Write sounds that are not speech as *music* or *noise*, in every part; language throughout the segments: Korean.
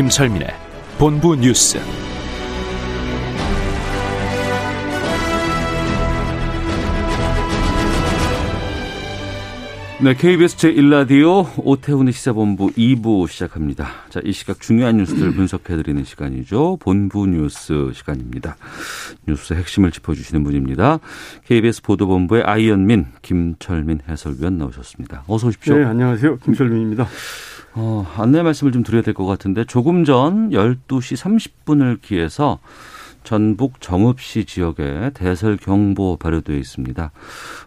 김철민의 본부 뉴스. 네, KBS 제1라디오 오태훈의 시사본부 2부 시작합니다. 자, 이 시각 중요한 뉴스들을 분석해드리는 시간이죠. 본부 뉴스 시간입니다. 뉴스 핵심을 짚어주시는 분입니다. KBS 보도본부의 아이언민, 김철민 해설위원 나오셨습니다. 어서 오십시오. 네, 안녕하세요. 김철민입니다. 어, 안내 말씀을 좀 드려야 될 것 같은데 조금 전 12시 30분을 기해서 전북 정읍시 지역에 대설 경보 발효되어 있습니다.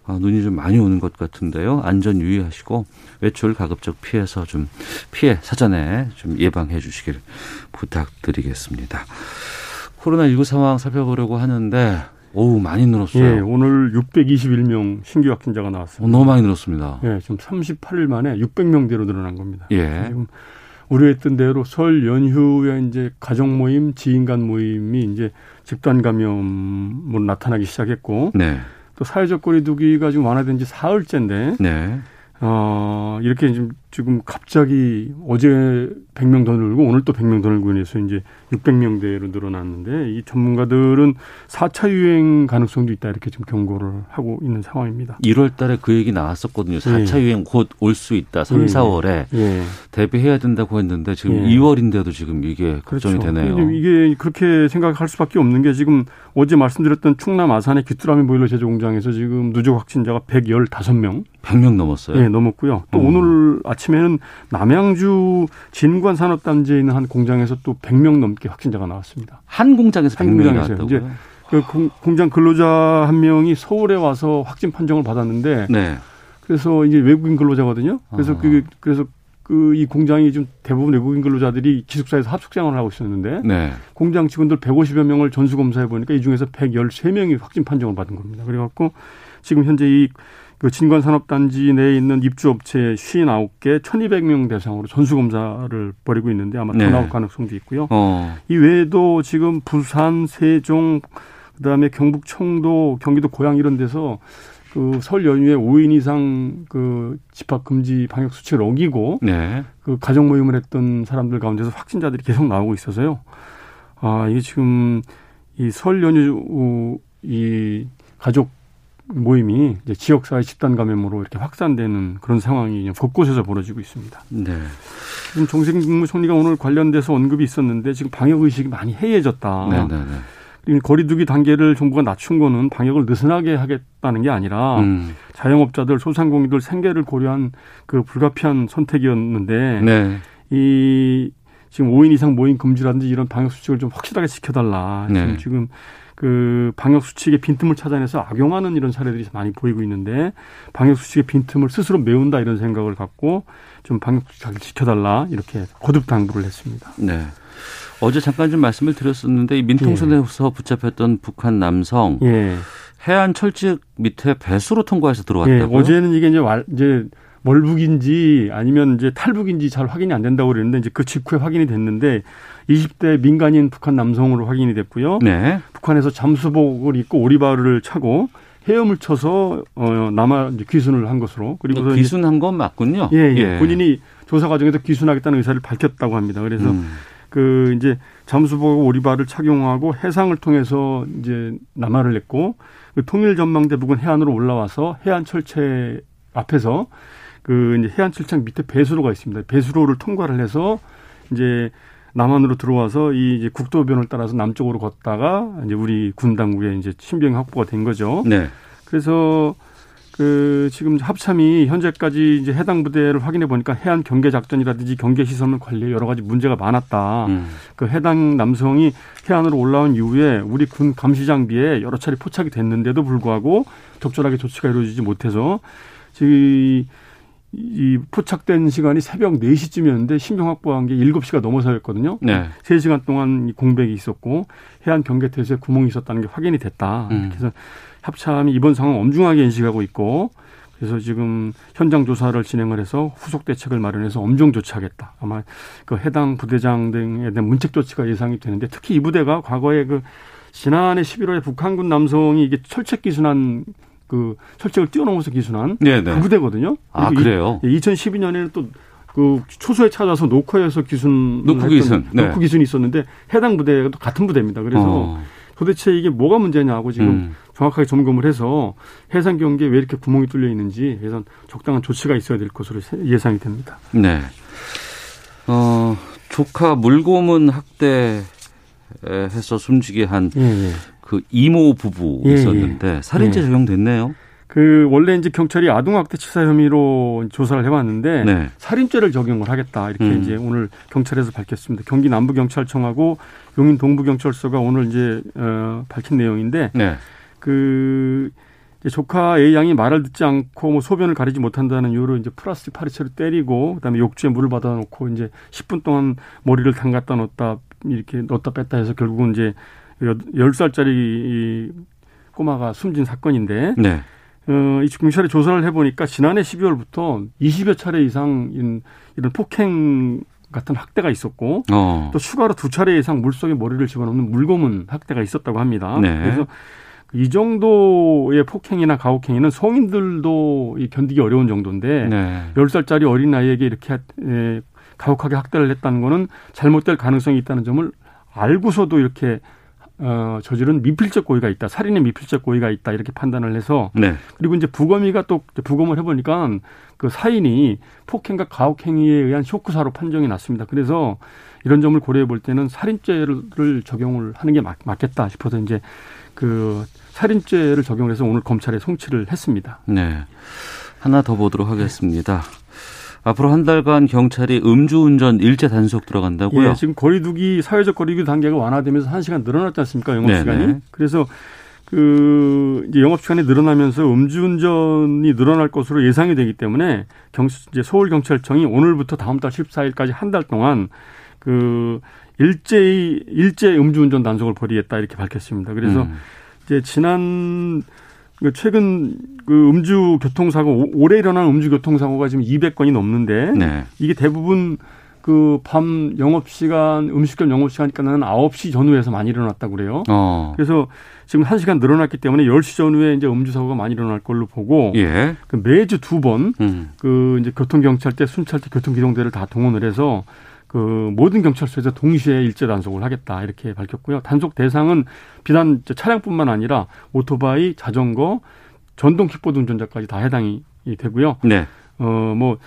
아, 눈이 좀 많이 오는 것 같은데요. 안전 유의하시고 외출 가급적 피해서 좀 피해 사전에 좀 예방해 주시길 부탁드리겠습니다. 코로나19 상황 살펴보려고 하는데 오우 많이 늘었어요. 예, 오늘 621명 신규 확진자가 어, 나왔습니다. 너무 많이 늘었습니다. 예, 지금 38일 만에 600명대로 늘어난 겁니다. 예. 지금 우려했던 대로 설 연휴에 이제 가족 모임, 지인 간 모임이 이제 집단 감염으로 나타나기 시작했고 네. 또 사회적 거리두기가 지금 완화된 지 사흘째인데 네. 어, 이렇게 지금, 지금 갑자기 어제 100명 더 늘고 오늘 또 100명 더 늘고 인해서 이제 600명대로 늘어났는데 이 전문가들은 4차 유행 가능성도 있다 이렇게 지금 경고를 하고 있는 상황입니다. 1월 달에 그 얘기 나왔었거든요. 4차 예. 유행 곧 올 수 있다. 3, 예. 4월에 예. 대비해야 된다고 했는데 지금 예. 2월인데도 지금 이게 걱정이 되네요. 그렇죠. 이게 그렇게 생각할 수밖에 없는 게 지금 어제 말씀드렸던 충남 아산의 귀뚜라미 보일러 제조 공장에서 지금 누적 확진자가 115명 100명 넘었어요. 예, 넘었고요. 또 음. 오늘 아침 에는 남양주 진관 산업단지에 있는 한 공장에서 또 100명 넘게 확진자가 나왔습니다. 한 공장에서 한 100명이 공장에서요. 나왔다고요? 그 공- 공장 근로자 한 명이 서울에 와서 확진 판정을 받았는데 네. 그래서 이제 외국인 근로자거든요. 그래서 아. 그 그래서 그 이 공장이 좀 대부분 외국인 근로자들이 기숙사에서 합숙 생활을 하고 있었는데 네. 공장 직원들 150여 명을 전수 검사해 보니까 이 중에서 113명이 확진 판정을 받은 겁니다. 그래 갖고 지금 현재 이 그 진관 산업단지 내에 있는 입주업체 59개 1200명 대상으로 전수 검사를 벌이고 있는데 아마 네. 더 나올 가능성도 있고요. 어. 이 외에도 지금 부산, 세종, 그다음에 경북 청도, 경기도 고양 이런 데서 그 설 연휴에 5인 이상 그 집합 금지 방역 수칙을 어기고 네. 그 가족 모임을 했던 사람들 가운데서 확진자들이 계속 나오고 있어서요. 아, 이게 지금 이 설 연휴 후이 가족 모임이 이제 지역사회 집단 감염으로 이렇게 확산되는 그런 상황이 곳곳에서 벌어지고 있습니다. 네. 지금 정세균 총리가 오늘 관련돼서 언급이 있었는데 지금 방역 의식이 많이 해이해졌다. 네, 네, 네. 이 거리두기 단계를 정부가 낮춘 거는 방역을 느슨하게 하겠다는 게 아니라 음. 자영업자들, 소상공인들 생계를 고려한 그 불가피한 선택이었는데 네. 이 지금 5인 이상 모임 금지라든지 이런 방역 수칙을 좀 확실하게 지켜달라. 네. 지금 지금 그 방역 수칙의 빈틈을 찾아내서 악용하는 이런 사례들이 많이 보이고 있는데 방역 수칙의 빈틈을 스스로 메운다 이런 생각을 갖고 좀 방역 수칙 잘 지켜달라 이렇게 거듭 당부를 했습니다. 네. 어제 잠깐 좀 말씀을 드렸었는데 이 민통선에서 붙잡혔던 북한 남성 예. 해안 철직 밑에 배수로 통과해서 예. 들어왔다고요? 어제는 이게 이제 왈, 이제 월북인지 아니면 이제 탈북인지 잘 확인이 안 된다고 그랬는데 이제 그 직후에 확인이 됐는데 20대 민간인 북한 남성으로 확인이 됐고요. 네. 북한에서 잠수복을 입고 오리발을 차고 헤엄을 쳐서 어 남아 이제 귀순을 한 것으로 그리고 그 귀순한 건 맞군요. 예, 예. 본인이 조사 과정에서 귀순하겠다는 의사를 밝혔다고 합니다. 그래서 음. 그 이제 잠수복 오리발을 착용하고 해상을 통해서 이제 남하를 냈고 그 통일 전망대 부근 해안으로 올라와서 해안 철체 앞에서 그 이제 해안 철창 밑에 배수로가 있습니다. 배수로를 통과를 해서 이제 남한으로 들어와서 이 이제 국도변을 따라서 남쪽으로 걷다가 이제 우리 군 당국에 이제 신병 확보가 된 거죠. 네. 그래서 그 지금 합참이 현재까지 이제 해당 부대를 확인해 보니까 해안 경계 작전이라든지 경계 시설물 관리에 여러 가지 문제가 많았다. 음. 그 해당 남성이 해안으로 올라온 이후에 우리 군 감시 장비에 여러 차례 포착이 됐는데도 불구하고 적절하게 조치가 이루어지지 못해서 지금 이 포착된 시간이 새벽 4시쯤이었는데 신병 확보한 게 7시가 넘어서였거든요. 네. 3시간 동안 이 공백이 있었고 해안 경계태수에 구멍이 있었다는 게 확인이 됐다. 음. 그래서 합참이 이번 상황 엄중하게 인식하고 있고 그래서 지금 현장 조사를 진행을 해서 후속 대책을 마련해서 엄중 조치하겠다. 아마 그 해당 부대장 등에 대한 문책 조치가 예상이 되는데 특히 이 부대가 과거에 그 지난해 11월에 북한군 남성이 이게 철책 기순한 그 철책을 뛰어넘어서 기순한 네네. 그 부대거든요. 아, 그리고 이- 그래요? 2012년에는 또 그 초소에 찾아서 녹화해서 기순 녹화 기순, 네. 녹화 기순이 있었는데 해당 부대가 또 같은 부대입니다. 그래서 어. 도대체 이게 뭐가 문제냐고 지금 음. 정확하게 점검을 해서 해상 경계에 왜 이렇게 구멍이 뚫려 있는지 그래서 적당한 조치가 있어야 될 것으로 예상이 됩니다. 네. 어, 조카 물고문 학대해서 숨지게 한그 예, 예. 이모 부부 예, 있었는데 살인죄 예. 적용됐네요. 그 원래 이제 경찰이 아동학대 치사 혐의로 조사를 해왔는데 네. 살인죄를 적용을 하겠다 이렇게 음. 이제 오늘 경찰에서 밝혔습니다. 경기 남부 경찰청하고 용인 동부 경찰서가 오늘 이제 어, 밝힌 내용인데 네. 그 조카 A 양이 말을 듣지 않고 뭐 소변을 가리지 못한다는 이유로 이제 플라스틱 파리채로 때리고 그다음에 욕조에 물을 받아놓고 이제 10분 동안 머리를 담갔다 넣었다 이렇게 넣었다 뺐다 해서 결국은 이제 10살짜리 이 꼬마가 숨진 사건인데 네. 어, 이 경찰에 조사를 해보니까 지난해 12월부터 20여 차례 이상 인- 이런 폭행 같은 학대가 있었고 어. 또 추가로 두 차례 이상 물속에 머리를 집어넣는 물고문 학대가 있었다고 합니다. 네. 그래서 이 정도의 폭행이나 가혹행위는 성인들도 이 견디기 어려운 정도인데 네. 열 10살짜리 어린 아이에게 이렇게 하- 에, 가혹하게 학대를 했다는 거는 잘못될 가능성이 있다는 점을 알고서도 이렇게 어, 저지른 미필적 고의가 있다. 살인의 미필적 고의가 있다. 이렇게 판단을 해서 네. 그리고 이제 부검이가 또 부검을 해보니까 그 사인이 폭행과 가혹행위에 의한 쇼크사로 판정이 났습니다. 그래서 이런 점을 고려해 볼 때는 살인죄를 적용을 하는 게 맞, 맞겠다 싶어서 이제 그 살인죄를 적용해서 오늘 검찰에 송치를 했습니다. 네. 하나 더 보도록 하겠습니다. 앞으로 한 달간 경찰이 음주운전 일제 단속 들어간다고요? 예, 지금 거리두기 사회적 거리두기 단계가 완화되면서 한 시간 늘어났지 않습니까 영업. 시간이? 그래서 그 이제 영업 시간이 늘어나면서 음주운전이 늘어날 것으로 예상이 되기 때문에 경 이제 서울 경찰청이 오늘부터 다음 달 14일까지 한 달 동안 그 일제히 일제 음주운전 단속을 벌이겠다 이렇게 밝혔습니다. 그래서 음. 이제 지난 그 최근 그 음주 교통사고 오- 올해 일어난 음주 교통사고가 지금 200건이 넘는데 네. 이게 대부분 그 밤 영업 시간 음식점 영업 시간이 끝나는 9시 전후에서 많이 일어났다고 그래요. 어. 그래서 지금 1시간 늘어났기 때문에 10시 전후에 이제 음주 사고가 많이 일어날 걸로 보고 예. 그 매주 두번 음. 그 이제 교통 경찰대, 순찰대, 교통 기동대를 다 동원을 해서 그 모든 경찰서에서 동시에 일제 단속을 하겠다 이렇게 밝혔고요. 단속 대상은 비단 차량뿐만 아니라 오토바이, 자전거, 전동 킥보드 운전자까지 다 해당이 되고요. 네. 어, 뭐,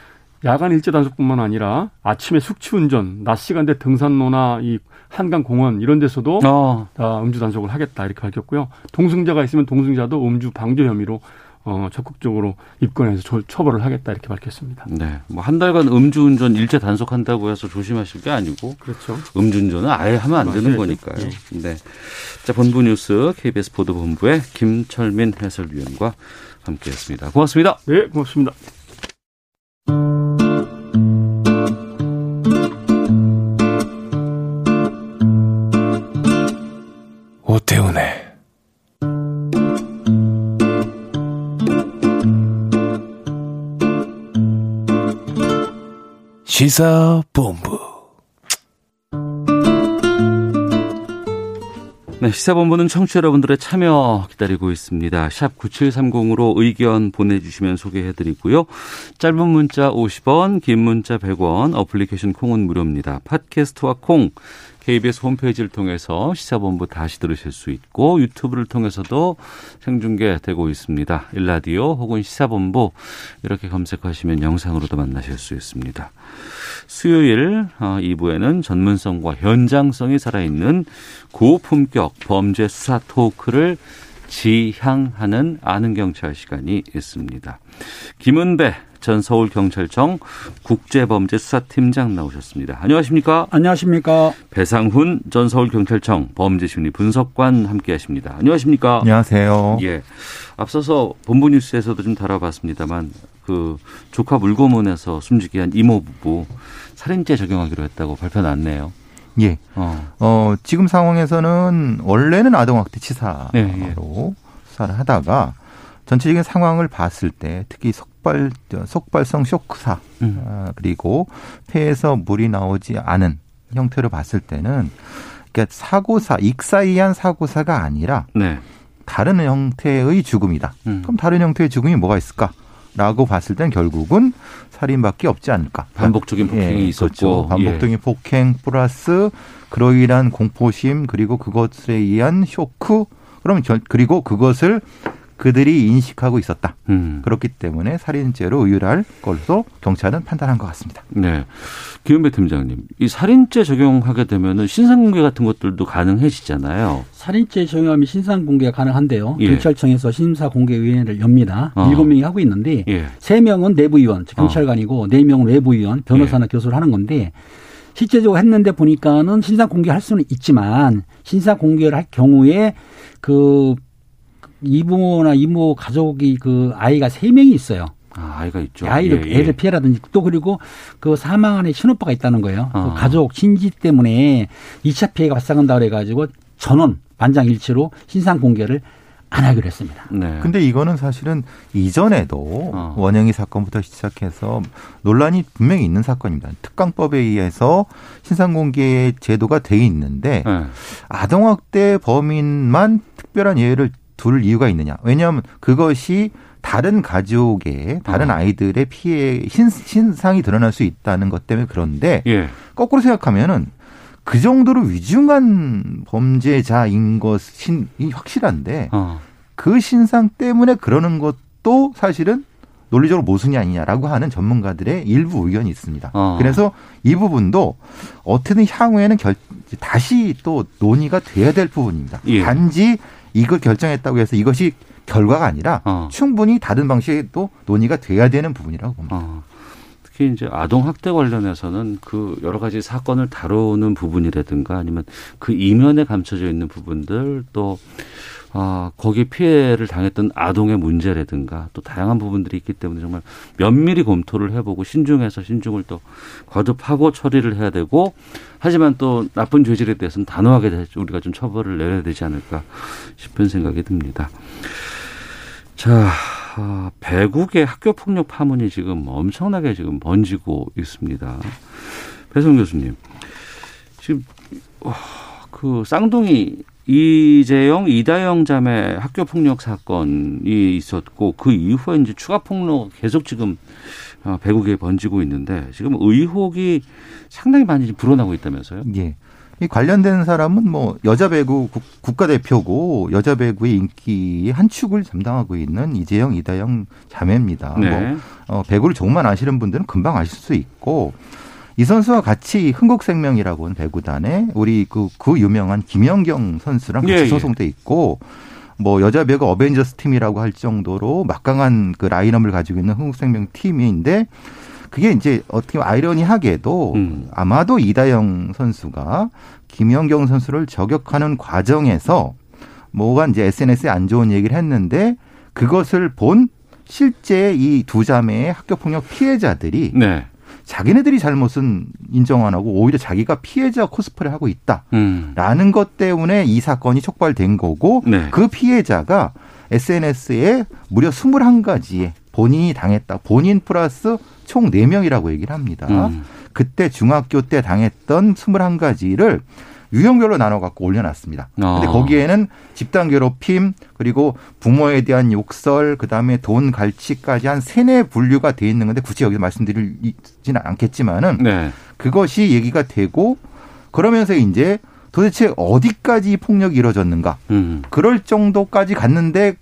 야간 일제 단속뿐만 아니라 아침에 숙취 운전, 낮 시간대 등산로나 이 한강 공원 이런 데서도 어. 다 음주 단속을 하겠다 이렇게 밝혔고요. 동승자가 있으면 동승자도 음주 방조 혐의로 어, 적극적으로 입건해서 조- 처벌을 하겠다 이렇게 밝혔습니다. 네. 뭐 한 달간 음주운전 일제 단속한다고 해서 조심하실 게 아니고 그렇죠. 음주운전은 아예 하면 안 되는. 거니까요. 네. 자, 본부 뉴스 KBS 보도본부의 김철민 해설위원과 함께 했습니다. 고맙습니다. 네, 고맙습니다. 시사본부 네, 시사본부는 청취자 여러분들의 참여 기다리고 있습니다. 샵 9730으로 의견 보내주시면 소개해드리고요. 짧은 문자 50원, 긴 문자 100원, 어플리케이션 콩은 무료입니다. 팟캐스트와 콩, KBS 홈페이지를 통해서 시사본부 다시 들으실 수 있고 유튜브를 통해서도 생중계되고 있습니다. 일라디오 혹은 시사본부 이렇게 검색하시면 영상으로도 만나실 수 있습니다. 수요일 2부에는 전문성과 현장성이 살아있는 고품격 범죄 수사 토크를 지향하는 아는 경찰 시간이 있습니다. 김은배 전 서울경찰청 국제범죄수사팀장 나오셨습니다. 안녕하십니까? 안녕하십니까. 배상훈 전 서울경찰청 범죄심리 분석관 함께하십니다. 안녕하십니까? 안녕하세요. 예. 앞서서 본부 뉴스에서도 좀 다뤄봤습니다만 그 조카 물고문에서 숨지게 한 이모 부부 살인죄 적용하기로 했다고 발표 났네요. 예. 어. 어, 지금 상황에서는 원래는 아동학대 치사로 예, 예. 수사를 하다가 전체적인 상황을 봤을 때 특히 속발, 속발성 쇼크사, 음. 아, 그리고 폐에서 물이 나오지 않은 형태로 봤을 때는 그러니까 사고사, 익사이한 사고사가 아니라 네. 다른 형태의 죽음이다. 음. 그럼 다른 형태의 죽음이 뭐가 있을까? 라고 봤을 땐 결국은 살인밖에 없지 않을까. 반복적인 폭행이 예, 있었고 그렇죠. 반복적인 폭행 플러스 그로 인한 공포심 그리고 그것에 의한 쇼크 그럼 결- 그리고 그것을 그들이 인식하고 있었다. 예. 음. 그렇기 때문에 살인죄로 의율할 것으로 경찰은 판단한 것 같습니다. 네. 김은배 팀장님, 이 살인죄 적용하게 되면은 신상공개 같은 것들도 가능해지잖아요. 살인죄 적용하면 신상 공개가 가능한데요. 예. 경찰청에서 심사공개위원회를 엽니다. 어. 일곱 명이 하고 있는데 예. 세 명은 내부위원, 즉 경찰관이고 네 명은 외부위원, 변호사나 교수를 하는 건데 실제적으로 했는데 보니까는 신상 공개할 수는 있지만 신상 공개를 할 경우에 그 이부모나 이모 가족이 그 아이가 세 명이 있어요. 아, 아이가 있죠. 아이를 예, 예. 애를 피해라든지 또 그리고 그 사망 안에 친오빠가 있다는 거예요. 아. 그 가족 친지 때문에 2차 피해가 발생한다 그래가지고 전원 만장일치로 신상 공개를 안 하기로 했습니다. 네. 근데 이거는 사실은 이전에도 어. 원영이 사건부터 시작해서 논란이 분명히 있는 사건입니다. 특강법에 의해서 신상공개 제도가 돼 있는데 네. 아동학대 범인만 특별한 예외를 둘 이유가 있느냐? 왜냐하면 그것이 다른 가족의 다른 어. 아이들의 피해 신, 신상이 드러날 수 있다는 것 때문에 그런데 예. 거꾸로 생각하면은 그 정도로 위중한 범죄자인 것이 확실한데 어. 그 신상 때문에 그러는 것도 사실은 논리적으로 모순이 아니냐라고 하는 전문가들의 일부 의견이 있습니다. 어. 그래서 이 부분도 어떻게든 향후에는 결, 다시 또 논의가 돼야 될 부분입니다. 예. 단지 이걸 결정했다고 해서 이것이 결과가 아니라 어. 충분히 다른 방식의 또 논의가 돼야 되는 부분이라고 봅니다. 어. 특히 이제 아동 학대 관련해서는 그 여러 가지 사건을 다루는 부분이라든가 아니면 그 이면에 감춰져 있는 부분들 또 아, 거기에 피해를 당했던 아동의 문제라든가 또 다양한 부분들이 있기 때문에 정말 면밀히 검토를 해보고 신중해서 신중을 또 거듭하고 처리를 해야 되고 하지만 또 나쁜 죄질에 대해서는 단호하게 우리가 좀 처벌을 내려야 되지 않을까 싶은 생각이 듭니다. 자, 아, 배국의 학교 폭력 파문이 지금 엄청나게 지금 번지고 있습니다. 배성 교수님, 지금 와, 그 쌍둥이 이재영, 이다영 자매 학교 폭력 사건이 있었고 그 이후에 이제 추가 폭력 계속 지금 어, 배국에 번지고 있는데 지금 의혹이 상당히 많이 불어나고 있다면서요? 예. 이 관련된 사람은 뭐 여자 배구 국- 국가대표고 여자 배구의 인기의 한 축을 담당하고 있는 이재영, 이다영 자매입니다. 네. 뭐 어, 배구를 조금만 아시는 분들은 금방 아실 수 있고 이 선수와 같이 흥국생명이라고 하는 배구단에 우리 그, 그 유명한 김연경 선수랑 같이 예, 예. 소송돼 있고 뭐 여자 배구 어벤져스 팀이라고 할 정도로 막강한 그 라인업을 가지고 있는 흥국생명 팀인데 그게 이제 어떻게 보면 아이러니하게도 음. 아마도 이다영 선수가 김연경 선수를 저격하는 과정에서 뭐가 이제 SNS에 안 좋은 얘기를 했는데 그것을 본 실제 이 두 자매의 학교 폭력 피해자들이 네. 자기네들이 잘못은 인정 안 하고 오히려 자기가 피해자 코스프레 하고 있다. 음. 라는 것 때문에 이 사건이 촉발된 거고 네. 그 피해자가 SNS에 무려 21가지의 본인이 당했다. 본인 플러스 총 4명이라고 얘기를 합니다. 음. 그때 중학교 때 당했던 21가지를 유형별로 나눠 갖고 올려놨습니다. 근데 아. 거기에는 집단 괴롭힘 그리고 부모에 대한 욕설 그다음에 돈 갈취까지 한 세네 분류가 돼 있는 건데 굳이 여기서 말씀드리지는 않겠지만은 네. 그것이 얘기가 되고 그러면서 이제 도대체 어디까지 이 폭력이 이루어졌는가 음. 그럴 정도까지 갔는데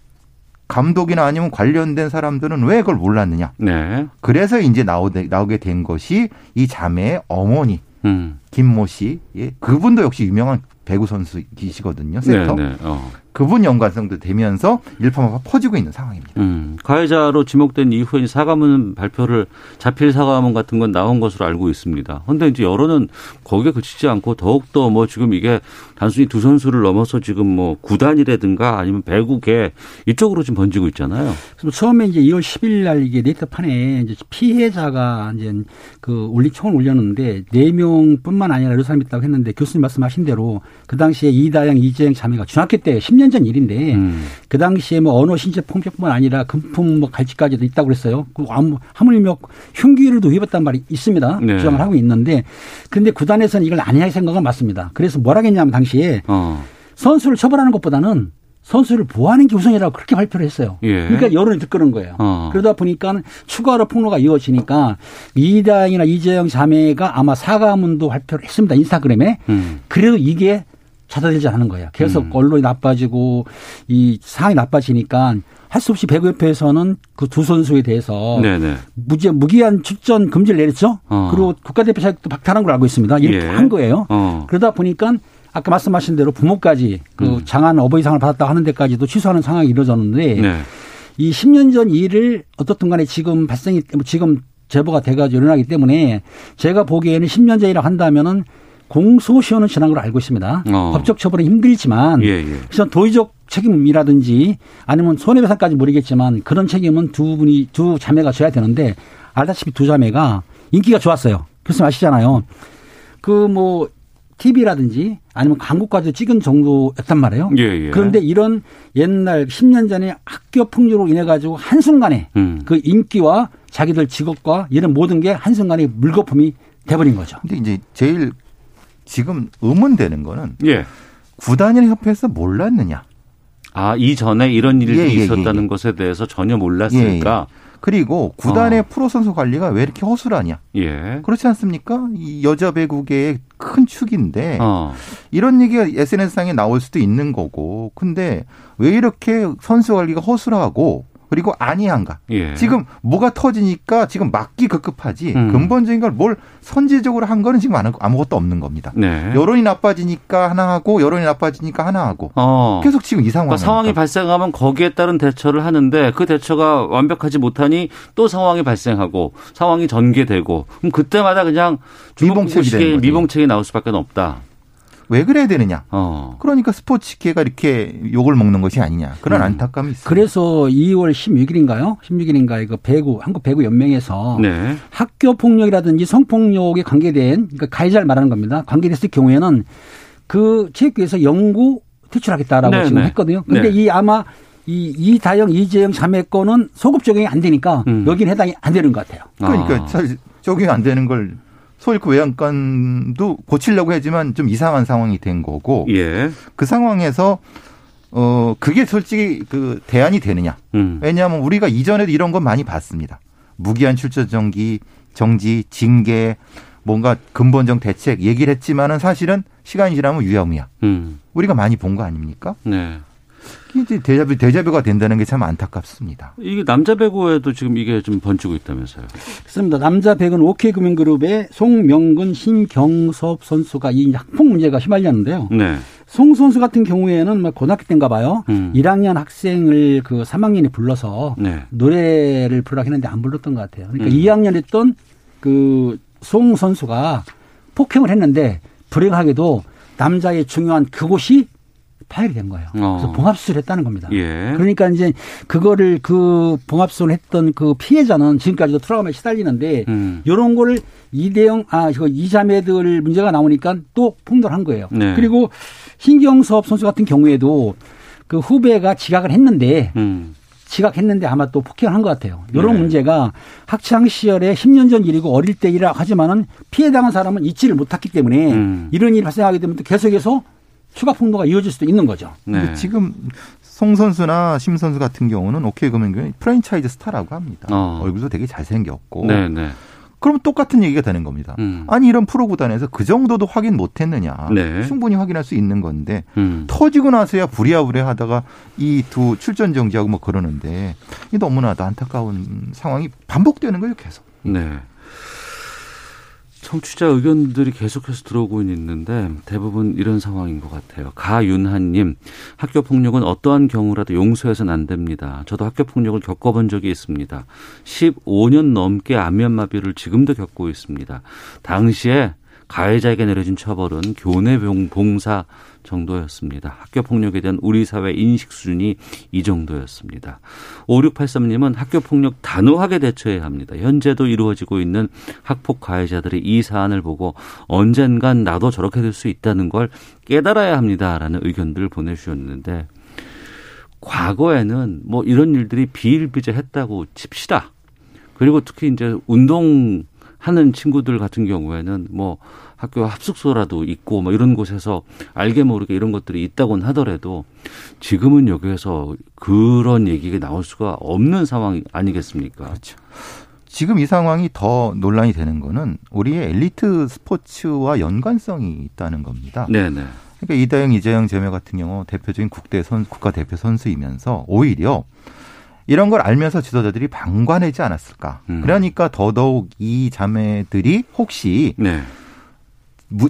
감독이나 아니면 관련된 사람들은 왜 그걸 몰랐느냐 네. 그래서 이제 나오게, 나오게 된 것이 이 자매의 어머니 음. 김모 씨 예, 그분도 역시 유명한 배구 선수이시거든요 세터 네, 네. 어. 그분 연관성도 되면서 일파만파 퍼지고 있는 상황입니다. 음, 가해자로 지목된 이후에 사과문 발표를 자필 사과문 같은 건 나온 것으로 알고 있습니다. 그런데 이제 여론은 거기에 그치지 않고 더욱더 뭐 지금 이게 단순히 두 선수를 넘어서 지금 뭐 구단이라든가 아니면 배구계 이쪽으로 좀 번지고 있잖아요. 그래서 처음에 이제 2월 10일 날 이게 네트판에 이제 피해자가 이제 그 올리 총을 올렸는데 네 명뿐만 아니라 여러 사람이 있다고 했는데 교수님 말씀하신 대로 그 당시에 이다영, 이재영 자매가 중학교 때 10년 전 일인데 음. 그 당시에 뭐 언어 신체 폭력뿐만 아니라 금품 뭐 갈치까지도 있다고 그랬어요. 그 아무 하물며 흉기를도 입었단 말이 있습니다. 네. 주장을 하고 있는데 근데 구단에서는 이걸 아니할 생각은 맞습니다. 그래서 뭐라 했냐면 당시 에 어. 선수를 처벌하는 것보다는 선수를 보호하는 게 우선이라고 그렇게 발표를 했어요. 예. 그러니까 여론이 들끓은 거예요. 어. 그러다 보니까 추가로 폭로가 이어지니까 이다영이나 이재영 자매가 아마 사과문도 발표를 했습니다. 인스타그램에. 음. 그래도 이게 찾아들지 않는 거예요. 계속 음. 언론이 나빠지고 이 상황이 나빠지니까 할 수 없이 배구협회에서는 그 두 선수에 대해서 네네. 무제 무기한 출전 금지를 내렸죠. 어. 그리고 국가대표 자격도 박탈한 걸 알고 있습니다. 이렇게 예. 한 거예요. 어. 그러다 보니까 아까 말씀하신 대로 부모까지 그 음. 장한 어버이상을 받았다고 하는 데까지도 취소하는 상황이 이루어졌는데 네. 이 10년 전 일을 어떻든 간에 지금 발생이 지금 제보가 돼가지고 일어나기 때문에 제가 보기에는 10년 전이라고 한다면은 공소시효는 지난 걸로 알고 있습니다. 어. 법적 처벌은 힘들지만 예, 예. 그래서 도의적 책임이라든지 아니면 손해배상까지 모르겠지만 그런 책임은 두 분이 두 자매가 져야 되는데 알다시피 두 자매가 인기가 좋았어요. 교수님 아시잖아요. 그 뭐 TV라든지 아니면 광고까지 찍은 정도였단 말이에요. 예, 예. 그런데 이런 옛날 10년 전에 학교 폭력으로 인해 가지고 한순간에 음. 그 인기와 자기들 직업과 이런 모든 게 한순간에 물거품이 돼버린 거죠. 근데 이제 제일 지금 의문되는 거는 예. 구단이나 협회에서 몰랐느냐. 아, 이전에 이런 일이 예, 예, 있었다는 예, 예. 것에 대해서 전혀 몰랐으니까. 그리고 구단의 어. 프로 선수 관리가 왜 이렇게 허술하냐. 예. 그렇지 않습니까? 이 여자 배구계의 큰 축인데 어. 이런 얘기가 SNS상에 나올 수도 있는 거고. 근데 왜 이렇게 선수 관리가 허술하고 그리고 아니한가? 예. 지금 뭐가 터지니까 지금 막기 급급하지 음. 근본적인 걸 뭘 선제적으로 한 거는 지금 아무- 아무것도 없는 겁니다. 네. 여론이 나빠지니까 하나 하고 여론이 나빠지니까 하나 하고 어. 계속 지금 이 상황. 그러니까 상황이 발생하면 거기에 따른 대처를 하는데 그 대처가 완벽하지 못하니 또 상황이 발생하고 상황이 전개되고 그럼 그때마다 그냥 미봉책이. 미봉책이 나올 수밖에 없다. 왜 그래야 되느냐? 어. 그러니까 스포츠계가 이렇게 욕을 먹는 것이 아니냐 그런 음. 안타까움이 있습니다. 그래서 2월 16일인가요? 16일인가에 그 배구 한국 배구 연맹에서 네. 학교 폭력이라든지 성폭력에 관계된 그러니까 가해자를 말하는 겁니다. 관계됐을 경우에는 그 체육계에서 영구 퇴출하겠다라고 네, 지금 네. 했거든요. 근데 네. 이 아마 이 이다영 이재영 자매 건은 소급 적용이 안 되니까 음. 여기는 해당이 안 되는 것 같아요. 그러니까 아. 적용이 안 되는 걸 소일크 외양간도 고치려고 하지만 좀 이상한 상황이 된 거고 예. 그 상황에서 어 그게 솔직히 그 대안이 되느냐? 음. 왜냐하면 우리가 이전에도 이런 건 많이 봤습니다. 무기한 출전 정기, 정지, 징계, 뭔가 근본적 대책 얘기를 했지만은 사실은 시간이 지나면 유야무야. 음. 우리가 많이 본 거 아닙니까? 네. 이제 대자뷰 대자뷰가 된다는 게 참 안타깝습니다. 이게 남자 배구에도 지금 이게 좀 번지고 있다면서요. 그렇습니다. 남자 백은 OK금융그룹의 송명근, 신경섭 선수가 이 학폭 문제가 휘말렸는데요. 네. 송 선수 같은 경우에는 뭐 고등학교 때인가 봐요. 음. 1학년 학생을 그 3학년이 불러서 네. 노래를 부르라고 했는데 안 불렀던 것 같아요. 그러니까 음. 2학년 했던 그 송 선수가 폭행을 했는데 불행하게도 남자의 중요한 그곳이 파열이 된 거예요. 어. 그래서 봉합수술을 했다는 겁니다. 예. 그러니까 이제 그거를 그 봉합수술을 했던 그 피해자는 지금까지도 트라우마에 시달리는데 음. 이런 거를 이대영 아 이거 이자매들 문제가 나오니까 또 폭로한 거예요. 네. 그리고 신경섭 선수 같은 경우에도 그 후배가 지각을 했는데 음. 지각했는데 아마 또 폭행을 한 것 같아요. 이런 네. 문제가 학창 시절에 10년 전 일이고 어릴 때 일이라 하지만은 피해 당한 사람은 잊지를 못했기 때문에 음. 이런 일이 발생하게 되면 또 계속해서 추가 폭로가 이어질 수도 있는 거죠. 네. 근데 지금 송 선수나 심 선수 같은 경우는 오케이 금융 프랜차이즈 스타라고 합니다. 어. 얼굴도 되게 잘생겼고. 네, 네. 그러면 똑같은 얘기가 되는 겁니다. 음. 아니 이런 프로 구단에서 그 정도도 확인 못했느냐? 네. 충분히 확인할 수 있는 건데 음. 터지고 나서야 부랴부랴 하다가 이 두 출전 정지하고 뭐 그러는데 이 너무나도 안타까운 상황이 반복되는 거예요 계속. 네. 청취자 의견들이 계속해서 들어오고 있는데 대부분 이런 상황인 것 같아요. 가윤하님, 학교 폭력은 어떠한 경우라도 용서해서는 안 됩니다. 저도 학교 폭력을 겪어본 적이 있습니다. 15년 넘게 안면마비를 지금도 겪고 있습니다. 당시에 가해자에게 내려진 처벌은 교내 봉사 정도였습니다. 학교 폭력에 대한 우리 사회 인식 수준이 이 정도였습니다. 5683님은 학교 폭력 단호하게 대처해야 합니다. 현재도 이루어지고 있는 학폭 가해자들이 이 사안을 보고 언젠간 나도 저렇게 될 수 있다는 걸 깨달아야 합니다라는 의견들을 보내주셨는데 과거에는 뭐 이런 일들이 비일비재했다고 칩시다. 그리고 특히 이제 운동하는 친구들 같은 경우에는 뭐 학교 합숙소라도 있고 뭐 이런 곳에서 알게 모르게 이런 것들이 있다곤 하더라도 지금은 여기에서 그런 얘기가 나올 수가 없는 상황 아니겠습니까? 그렇죠. 지금 이 상황이 더 논란이 되는 거는 우리의 엘리트 스포츠와 연관성이 있다는 겁니다. 네네. 그러니까 이다영, 이재영, 제명 같은 경우 대표적인 국대 선 국가 대표 선수이면서 오히려 이런 걸 알면서 지도자들이 방관하지 않았을까. 음. 그러니까 더더욱 이 자매들이 혹시 네.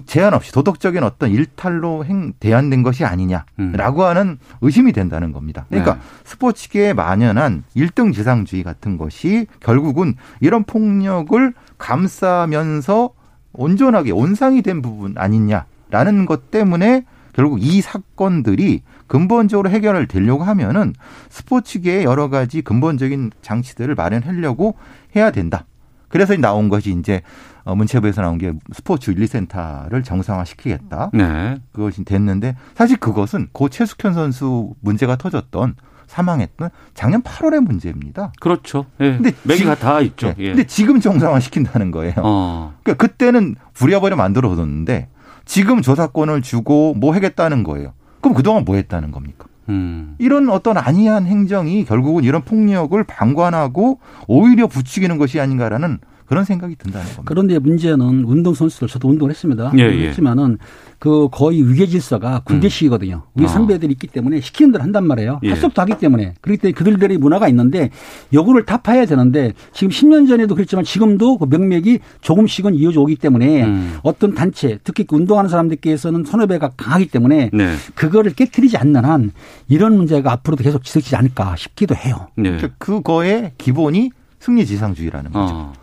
제한 없이 도덕적인 어떤 일탈로 행, 대안된 것이 아니냐라고 음. 하는 의심이 된다는 겁니다. 그러니까 네. 스포츠계에 만연한 일등 지상주의 같은 것이 결국은 이런 폭력을 감싸면서 온전하게 온상이 된 부분 아니냐라는 것 때문에 결국 이 사건들이 근본적으로 해결을 되려고 하면은 스포츠계의 여러 가지 근본적인 장치들을 마련하려고 해야 된다. 그래서 나온 것이 이제 어, 문체부에서 나온 게 스포츠 윤리센터를 정상화시키겠다. 네. 그것이 됐는데 사실 그것은 고 최숙현 선수 문제가 터졌던 사망했던 작년 8월의 문제입니다. 그렇죠. 예. 근데 지금- 다 있죠. 네. 예. 근데 지금 정상화 시킨다는 거예요. 어. 그러니까 그때는 부랴부랴 만들어 뒀는데 지금 조사권을 주고 뭐 하겠다는 거예요. 그럼 그동안 뭐 했다는 겁니까? 음. 이런 어떤 아니한 행정이 결국은 이런 폭력을 방관하고 오히려 부추기는 것이 아닌가라는 그런 생각이 든다는 겁니다. 그런데 문제는 운동 선수들 저도 운동을 했습니다. 예, 예. 했지만은 그 거의 위계 질서가 군대식이거든요. 우리 아. 선배들이 있기 때문에 시키는 대로 한단 말이에요. 예. 할수 없도 하기 때문에. 그렇기 때문에 그들들의 문화가 있는데 요거를 타파해야 되는데 지금 10년 전에도 그랬지만 지금도 그 명맥이 조금씩은 이어져 오기 때문에 음. 어떤 단체 특히 그 운동하는 사람들께서는 선후배가 강하기 때문에 네. 그거를 깨뜨리지 않는 한 이런 문제가 앞으로도 계속 지속되지 않을까 싶기도 해요. 네. 그러니까 그거의 기본이 승리지상주의라는 거죠. 어.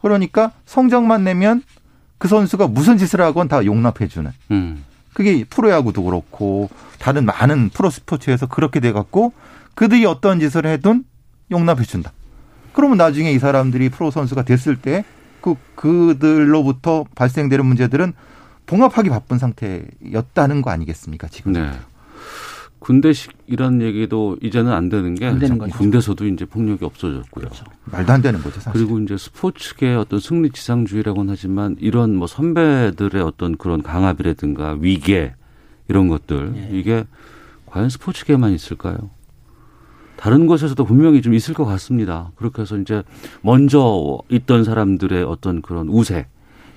그러니까 성적만 내면 그 선수가 무슨 짓을 하건 다 용납해주는. 음. 그게 프로야구도 그렇고 다른 많은 프로 스포츠에서 그렇게 돼갖고 그들이 어떤 짓을 해도 용납해준다. 그러면 나중에 이 사람들이 프로 선수가 됐을 때 그 그들로부터 발생되는 문제들은 봉합하기 바쁜 상태였다는 거 아니겠습니까 지금? 네. 군대식 이런 얘기도 이제는 안 되는 게 안 되는. 군대에서도 이제 폭력이 없어졌고요. 말도 안 되는 거죠 사실. 그리고 이제 스포츠계의 어떤 승리 지상주의라고는 하지만 이런 뭐 선배들의 어떤 그런 강압이라든가 위계 이런 것들 예. 이게 과연 스포츠계만 있을까요? 다른 곳에서도 분명히 좀 있을 것 같습니다. 그렇게 해서 이제 먼저 있던 사람들의 어떤 그런 우세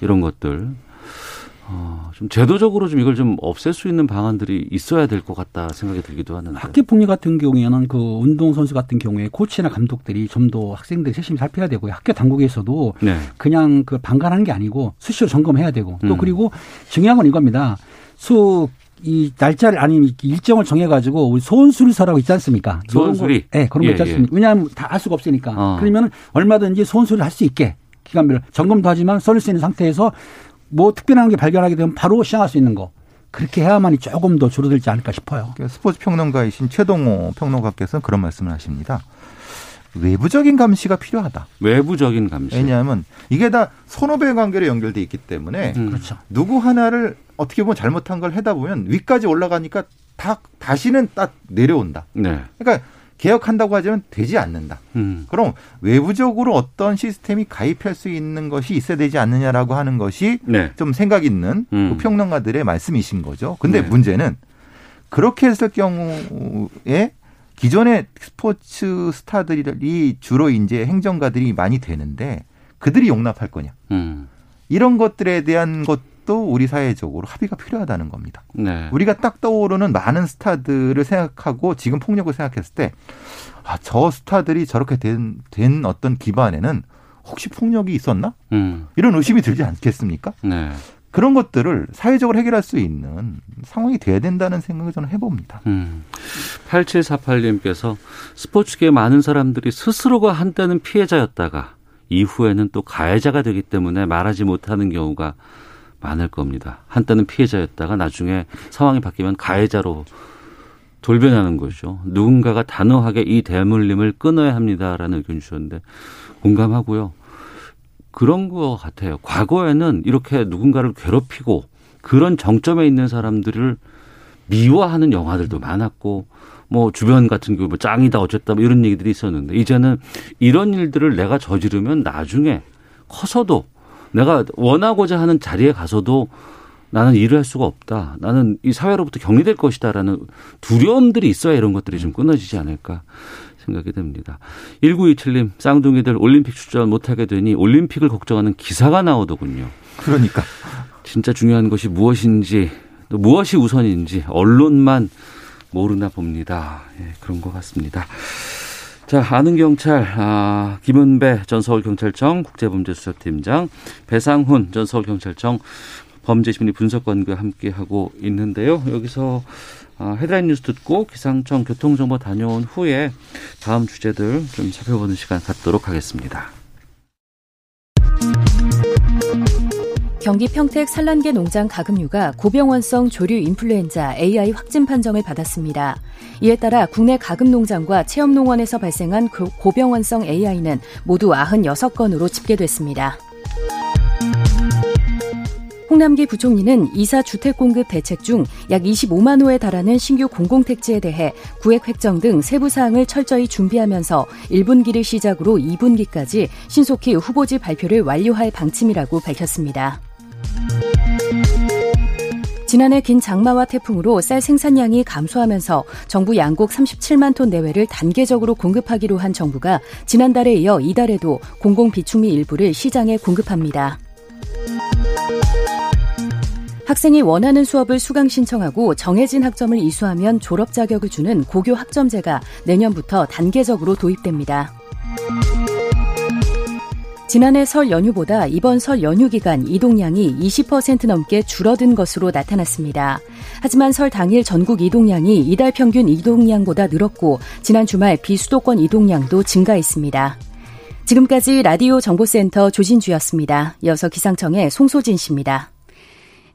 이런 것들 어, 좀 제도적으로 좀 이걸 좀 없앨 수 있는 방안들이 있어야 될 것 같다 생각이 들기도 하는데. 학교 폭력 같은 경우에는 그 운동 선수 같은 경우에 코치나 감독들이 좀 더 학생들이 열심히 살펴야 되고요. 학교 당국에서도 네. 그냥 그 방관하는 게 아니고 수시로 점검해야 되고 또 음. 그리고 중요한 건 이겁니다. 수이 날짜를 아니면 일정을 정해가지고 우리 소원수리서라고 있지 않습니까? 소원수리? 네, 그런 거 예, 있지 않습니까? 왜냐하면 다 알 수가 없으니까. 어. 그러면 얼마든지 소원수리를 할 수 있게 기간별로 점검도 하지만 써낼 수 있는 상태에서 뭐 특별한 게 발견하게 되면 바로 시행할 수 있는 거. 그렇게 해야만이 조금 더 줄어들지 않을까 싶어요. 그러니까 스포츠 평론가이신 최동호 평론가께서는 그런 말씀을 하십니다. 외부적인 감시가 필요하다. 외부적인 감시. 왜냐하면 이게 다 선후배 관계로 연결돼 있기 때문에 음. 그렇죠. 누구 하나를 어떻게 보면 잘못한 걸 하다 보면 위까지 올라가니까 다 다시는 딱 내려온다. 네. 그러니까 개혁한다고 하지만 되지 않는다. 음. 그럼 외부적으로 어떤 시스템이 가입할 수 있는 것이 있어야 되지 않느냐라고 하는 것이 네. 좀 생각 있는 음. 그 평론가들의 말씀이신 거죠. 근데 네. 문제는 그렇게 했을 경우에 기존의 스포츠 스타들이 주로 이제 행정가들이 많이 되는데 그들이 용납할 거냐. 음. 이런 것들에 대한 것 도 우리 사회적으로 합의가 필요하다는 겁니다. 네. 우리가 딱 떠오르는 많은 스타들을 생각하고 지금 폭력을 생각했을 때, 아, 저 스타들이 저렇게 된, 된 어떤 기반에는 혹시 폭력이 있었나? 음. 이런 의심이 들지 않겠습니까? 네. 그런 것들을 사회적으로 해결할 수 있는 상황이 돼야 된다는 생각을 저는 해봅니다. 음. 8748님께서 스포츠계 많은 사람들이 스스로가 한때는 피해자였다가 이후에는 또 가해자가 되기 때문에 말하지 못하는 경우가 많을 겁니다. 한때는 피해자였다가 나중에 상황이 바뀌면 가해자로 돌변하는 거죠. 누군가가 단호하게 이 대물림을 끊어야 합니다라는 의견 주셨는데 공감하고요. 그런 것 같아요. 과거에는 이렇게 누군가를 괴롭히고 그런 정점에 있는 사람들을 미워하는 영화들도 많았고 뭐 주변 같은 경우 뭐 짱이다 어쨌다 뭐 이런 얘기들이 있었는데 이제는 이런 일들을 내가 저지르면 나중에 커서도 내가 원하고자 하는 자리에 가서도 나는 일을 할 수가 없다. 나는 이 사회로부터 격리될 것이다라는 두려움들이 있어야 이런 것들이 좀 끊어지지 않을까 생각이 됩니다. 1927님, 쌍둥이들 올림픽 출전 못하게 되니 올림픽을 걱정하는 기사가 나오더군요. 그러니까. 진짜 중요한 것이 무엇인지, 또 무엇이 우선인지 언론만 모르나 봅니다. 예, 그런 것 같습니다. 자, 아는 경찰, 아, 김은배 전 서울경찰청 국제범죄수사팀장, 배상훈 전 서울경찰청 범죄심리 분석관과 함께 하고 있는데요. 여기서 아, 헤드라인 뉴스 듣고 기상청 교통정보 다녀온 후에 다음 주제들 좀 살펴보는 시간 갖도록 하겠습니다. 경기 평택 산란계 농장 가금류가 고병원성 조류 인플루엔자 AI 확진 판정을 받았습니다. 이에 따라 국내 가금 농장과 체험 농원에서 발생한 고병원성 AI는 모두 96건으로 집계됐습니다. 홍남기 부총리는 이사 주택 공급 대책 중 약 25만 호에 달하는 신규 공공택지에 대해 구획 획정 등 세부 사항을 철저히 준비하면서 1분기를 시작으로 2분기까지 신속히 후보지 발표를 완료할 방침이라고 밝혔습니다. 지난해 긴 장마와 태풍으로 쌀 생산량이 감소하면서 정부 양곡 37만 톤 내외를 단계적으로 공급하기로 한 정부가 지난달에 이어 이달에도 공공 비축미 일부를 시장에 공급합니다. 학생이 원하는 수업을 수강 신청하고 정해진 학점을 이수하면 졸업 자격을 주는 고교 학점제가 내년부터 단계적으로 도입됩니다. 지난해 설 연휴보다 이번 설 연휴 기간 이동량이 20% 넘게 줄어든 것으로 나타났습니다. 하지만 설 당일 전국 이동량이 이달 평균 이동량보다 늘었고 지난 주말 비수도권 이동량도 증가했습니다. 지금까지 라디오 정보센터 조진주였습니다. 이어서 기상청의 송소진 씨입니다.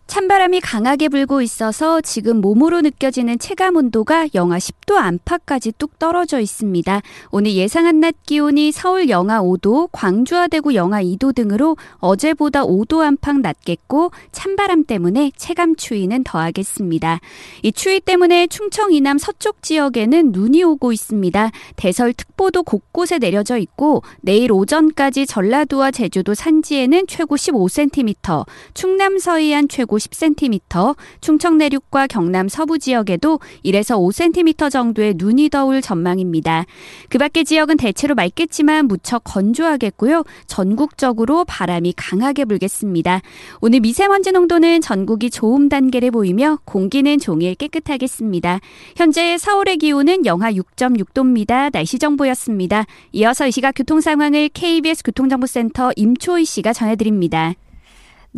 찬바람이 강하게 불고 있어서 지금 몸으로 느껴지는 체감 온도가 영하 10도 안팎까지 뚝 떨어져 있습니다. 오늘 예상한 낮 기온이 서울 영하 5도, 광주와 대구 영하 2도 등으로 어제보다 5도 안팎 낮겠고 찬바람 때문에 체감 추위는 더하겠습니다. 이 추위 때문에 충청 이남 서쪽 지역에는 눈이 오고 있습니다. 대설특보도 곳곳에 내려져 있고 내일 오전까지 전라도와 제주도 산지에는 최고 15cm, 충남 서해안 최고 10cm, 충청 내륙과 경남 서부 지역에도 1에서 5cm 정도의 눈이 더울 전망입니다. 그 밖의 지역은 대체로 맑겠지만 무척 건조하겠고요. 전국적으로 바람이 강하게 불겠습니다. 오늘 미세먼지 농도는 전국이 좋음 단계를 보이며 공기는 종일 깨끗하겠습니다. 현재 서울의 기온은 영하 6.6도입니다. 날씨 정보였습니다. 이어서 이 시각 교통 상황을 KBS 교통정보센터 임초희 씨가 전해드립니다.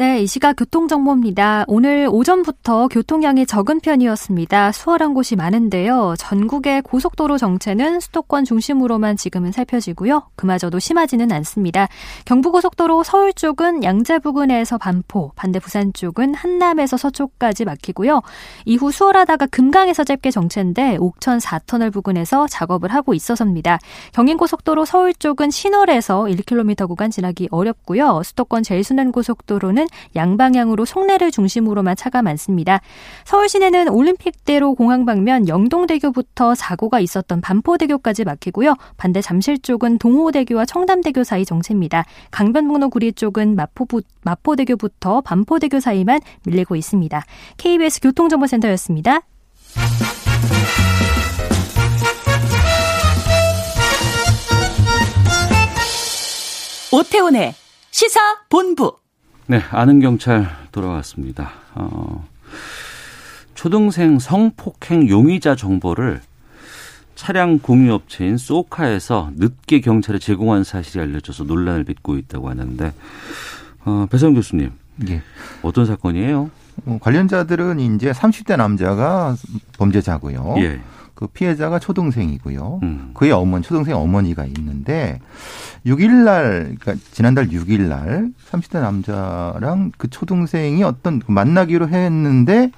네, 이 시각 교통정보입니다. 오늘 오전부터 교통량이 적은 편이었습니다. 수월한 곳이 많은데요. 전국의 고속도로 정체는 수도권 중심으로만 지금은 살펴지고요. 그마저도 심하지는 않습니다. 경부고속도로 서울 쪽은 양재 부근에서 반포, 반대 부산 쪽은 한남에서 서초까지 막히고요. 이후 수월하다가 금강에서 짧게 정체인데 옥천 4터널 부근에서 작업을 하고 있어서입니다. 경인고속도로 서울 쪽은 신월에서 1km 구간 지나기 어렵고요. 수도권 제일 순환고속도로는 양방향으로 송내를 중심으로만 차가 많습니다. 서울 시내는 올림픽대로 공항 방면 영동대교부터 사고가 있었던 반포대교까지 막히고요. 반대 잠실 쪽은 동호대교와 청담대교 사이 정체입니다. 강변북로 구리 쪽은 마포부, 마포대교부터 반포대교 사이만 밀리고 있습니다. KBS 교통정보센터였습니다. 오태훈의 시사 본부 네, 아는 경찰 돌아왔습니다. 어, 초등생 성폭행 용의자 정보를 차량 공유업체인 소카에서 늦게 경찰에 제공한 사실이 알려져서 논란을 빚고 있다고 하는데 어, 배성 교수님 예. 어떤 사건이에요? 어, 관련자들은 이제 30대 남자가 범죄자고요. 예. 그 피해자가 초동생이고요. 음. 그의 어머니, 초동생 어머니가 있는데 6일 날, 그러니까 지난달 6일 날 30대 남자랑 그 초동생이 어떤 만나기로 했는데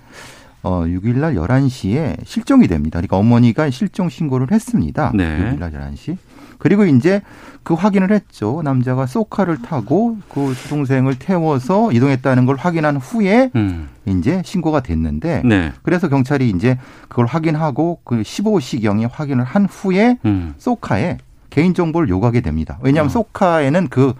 어 6일 날 11시에 실종이 됩니다. 그러니까 어머니가 실종 신고를 했습니다. 네. 6일 날 11시. 그리고 이제 그 확인을 했죠. 남자가 소카를 타고 그 초동생을 태워서 이동했다는 걸 확인한 후에 음. 이제 신고가 됐는데 네. 그래서 경찰이 이제 그걸 확인하고 그 15시경에 확인을 한 후에 음. 소카에 개인 정보를 요구하게 됩니다. 왜냐하면 어. 소카에는 그,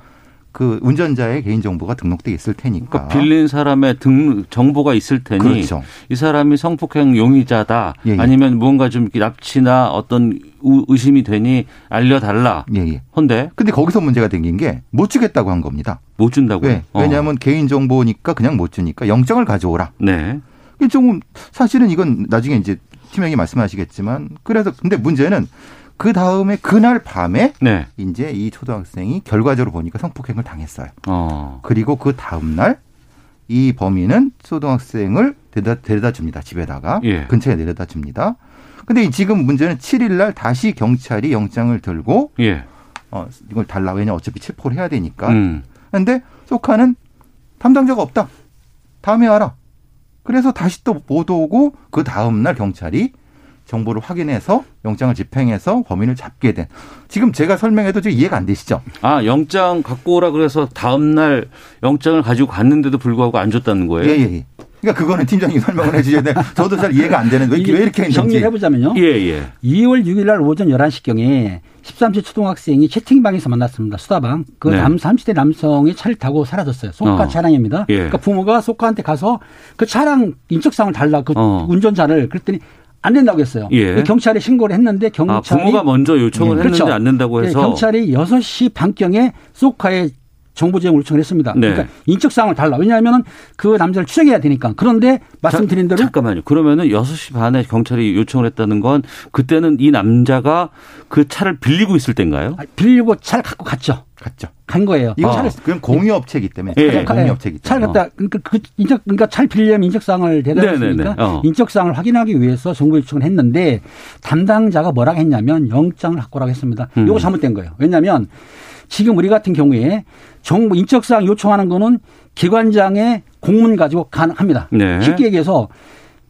그 운전자의 개인 정보가 등록돼 있을 테니까. 그러니까 빌린 사람의 등 정보가 있을 테니 그렇죠. 이 사람이 성폭행 용의자다 예, 예. 아니면 뭔가 좀 납치나 어떤 우- 의심이 되니 알려달라. 예, 예. 헌데 근데 거기서 문제가 생긴 게 못 주겠다고 한 겁니다. 못 준다고요? 왜? 어. 왜냐하면 개인 정보니까 그냥 못 주니까 영장을 가져오라. 네. 조금 사실은 이건 나중에 이제 팀장이 말씀하시겠지만 그래서 근데 문제는 그 다음에 그날 밤에 네. 이제 이 초등학생이 결과적으로 보니까 성폭행을 당했어요. 어. 그리고 그 다음 날 이 범인은 초등학생을 데려다, 데려다 줍니다. 집에다가 예. 근처에 내려다 줍니다. 근데 이 지금 문제는 7일 날 다시 경찰이 영장을 들고 예. 어 이걸 달라 왜냐 어차피 체포를 해야 되니까. 음. 근데 소카는 담당자가 없다. 다음에 알아. 그래서 다시 또 못 오고 그 다음 날 경찰이 정보를 확인해서 영장을 집행해서 범인을 잡게 된. 지금 제가 설명해도 좀 이해가 안 되시죠? 아 영장 갖고 오라 그래서 다음 날 영장을 가지고 갔는데도 불구하고 안 줬다는 거예요? 예, 예, 예. 그러니까 그거는 팀장님 설명을 해 주셔야 돼. 저도 잘 이해가 안 되는 왜, 왜 이렇게 했는지. 정리를 해보자면요. 예, 예. 2월 6일 날 오전 11시경에 13세 초등학생이 채팅방에서 만났습니다. 수다방. 그 네. 남, 30대 남성이 차를 타고 사라졌어요. 소카 어. 차량입니다. 예. 그러니까 부모가 소카한테 가서 그 차량 인적사항을 달라. 그 어. 운전자를. 그랬더니 안 된다고 했어요. 예. 그 경찰에 신고를 했는데 아, 경찰이 부모가 먼저 요청을 예, 했는데 그렇죠. 안 된다고 예, 해서 경찰이 6시 반경에 소카에 정보 제공 요청을 했습니다. 네. 그러니까 인적 사항을 달라. 왜냐하면 그 남자를 추적해야 되니까. 그런데 말씀드린 대로 잠깐만요. 그러면은 6시 반에 경찰이 요청을 했다는 건 그때는 이 남자가 그 차를 빌리고 있을 때인가요? 빌리고 차를 갖고 갔죠. 갔죠. 간 거예요. 이거 차를 그건 공유업체이기 때문에. 예. 차량 공유업체이기 차를 때문에. 갖다 그러니까 그 인적 그러니까 차를 빌리려면 인적사항을 대달했으니까 네네네. 어. 인적사항을 확인하기 위해서 정보 요청을 했는데 담당자가 뭐라고 했냐면 영장을 갖고 오라고 했습니다. 음. 이거 잘못된 거예요. 왜냐하면 지금 우리 같은 경우에 정보 인적사항 요청하는 거는 기관장의 공문 가지고 가능합니다. 네. 쉽게 얘기해서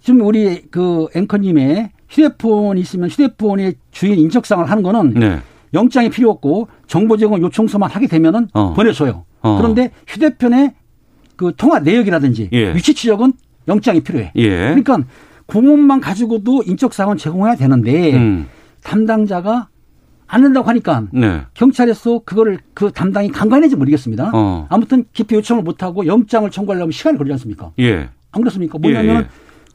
지금 우리 그 앵커님의 휴대폰이 있으면 휴대폰의 주인 인적사항을 하는 거는 네. 영장이 필요 없고 정보 제공 요청서만 하게 되면은 어. 보내줘요. 어. 그런데 휴대폰의 그 통화 내역이라든지 예. 위치 추적은 영장이 필요해. 예. 그러니까 공문만 가지고도 인적 사항은 제공해야 되는데 음. 담당자가 안 된다고 하니까 네. 경찰에서 그거를 그 담당이 간과했는지 모르겠습니다. 어. 아무튼 기피 요청을 못 하고 영장을 청구하려면 시간이 걸리지 않습니까? 예. 안 그렇습니까? 뭐냐면 예, 예.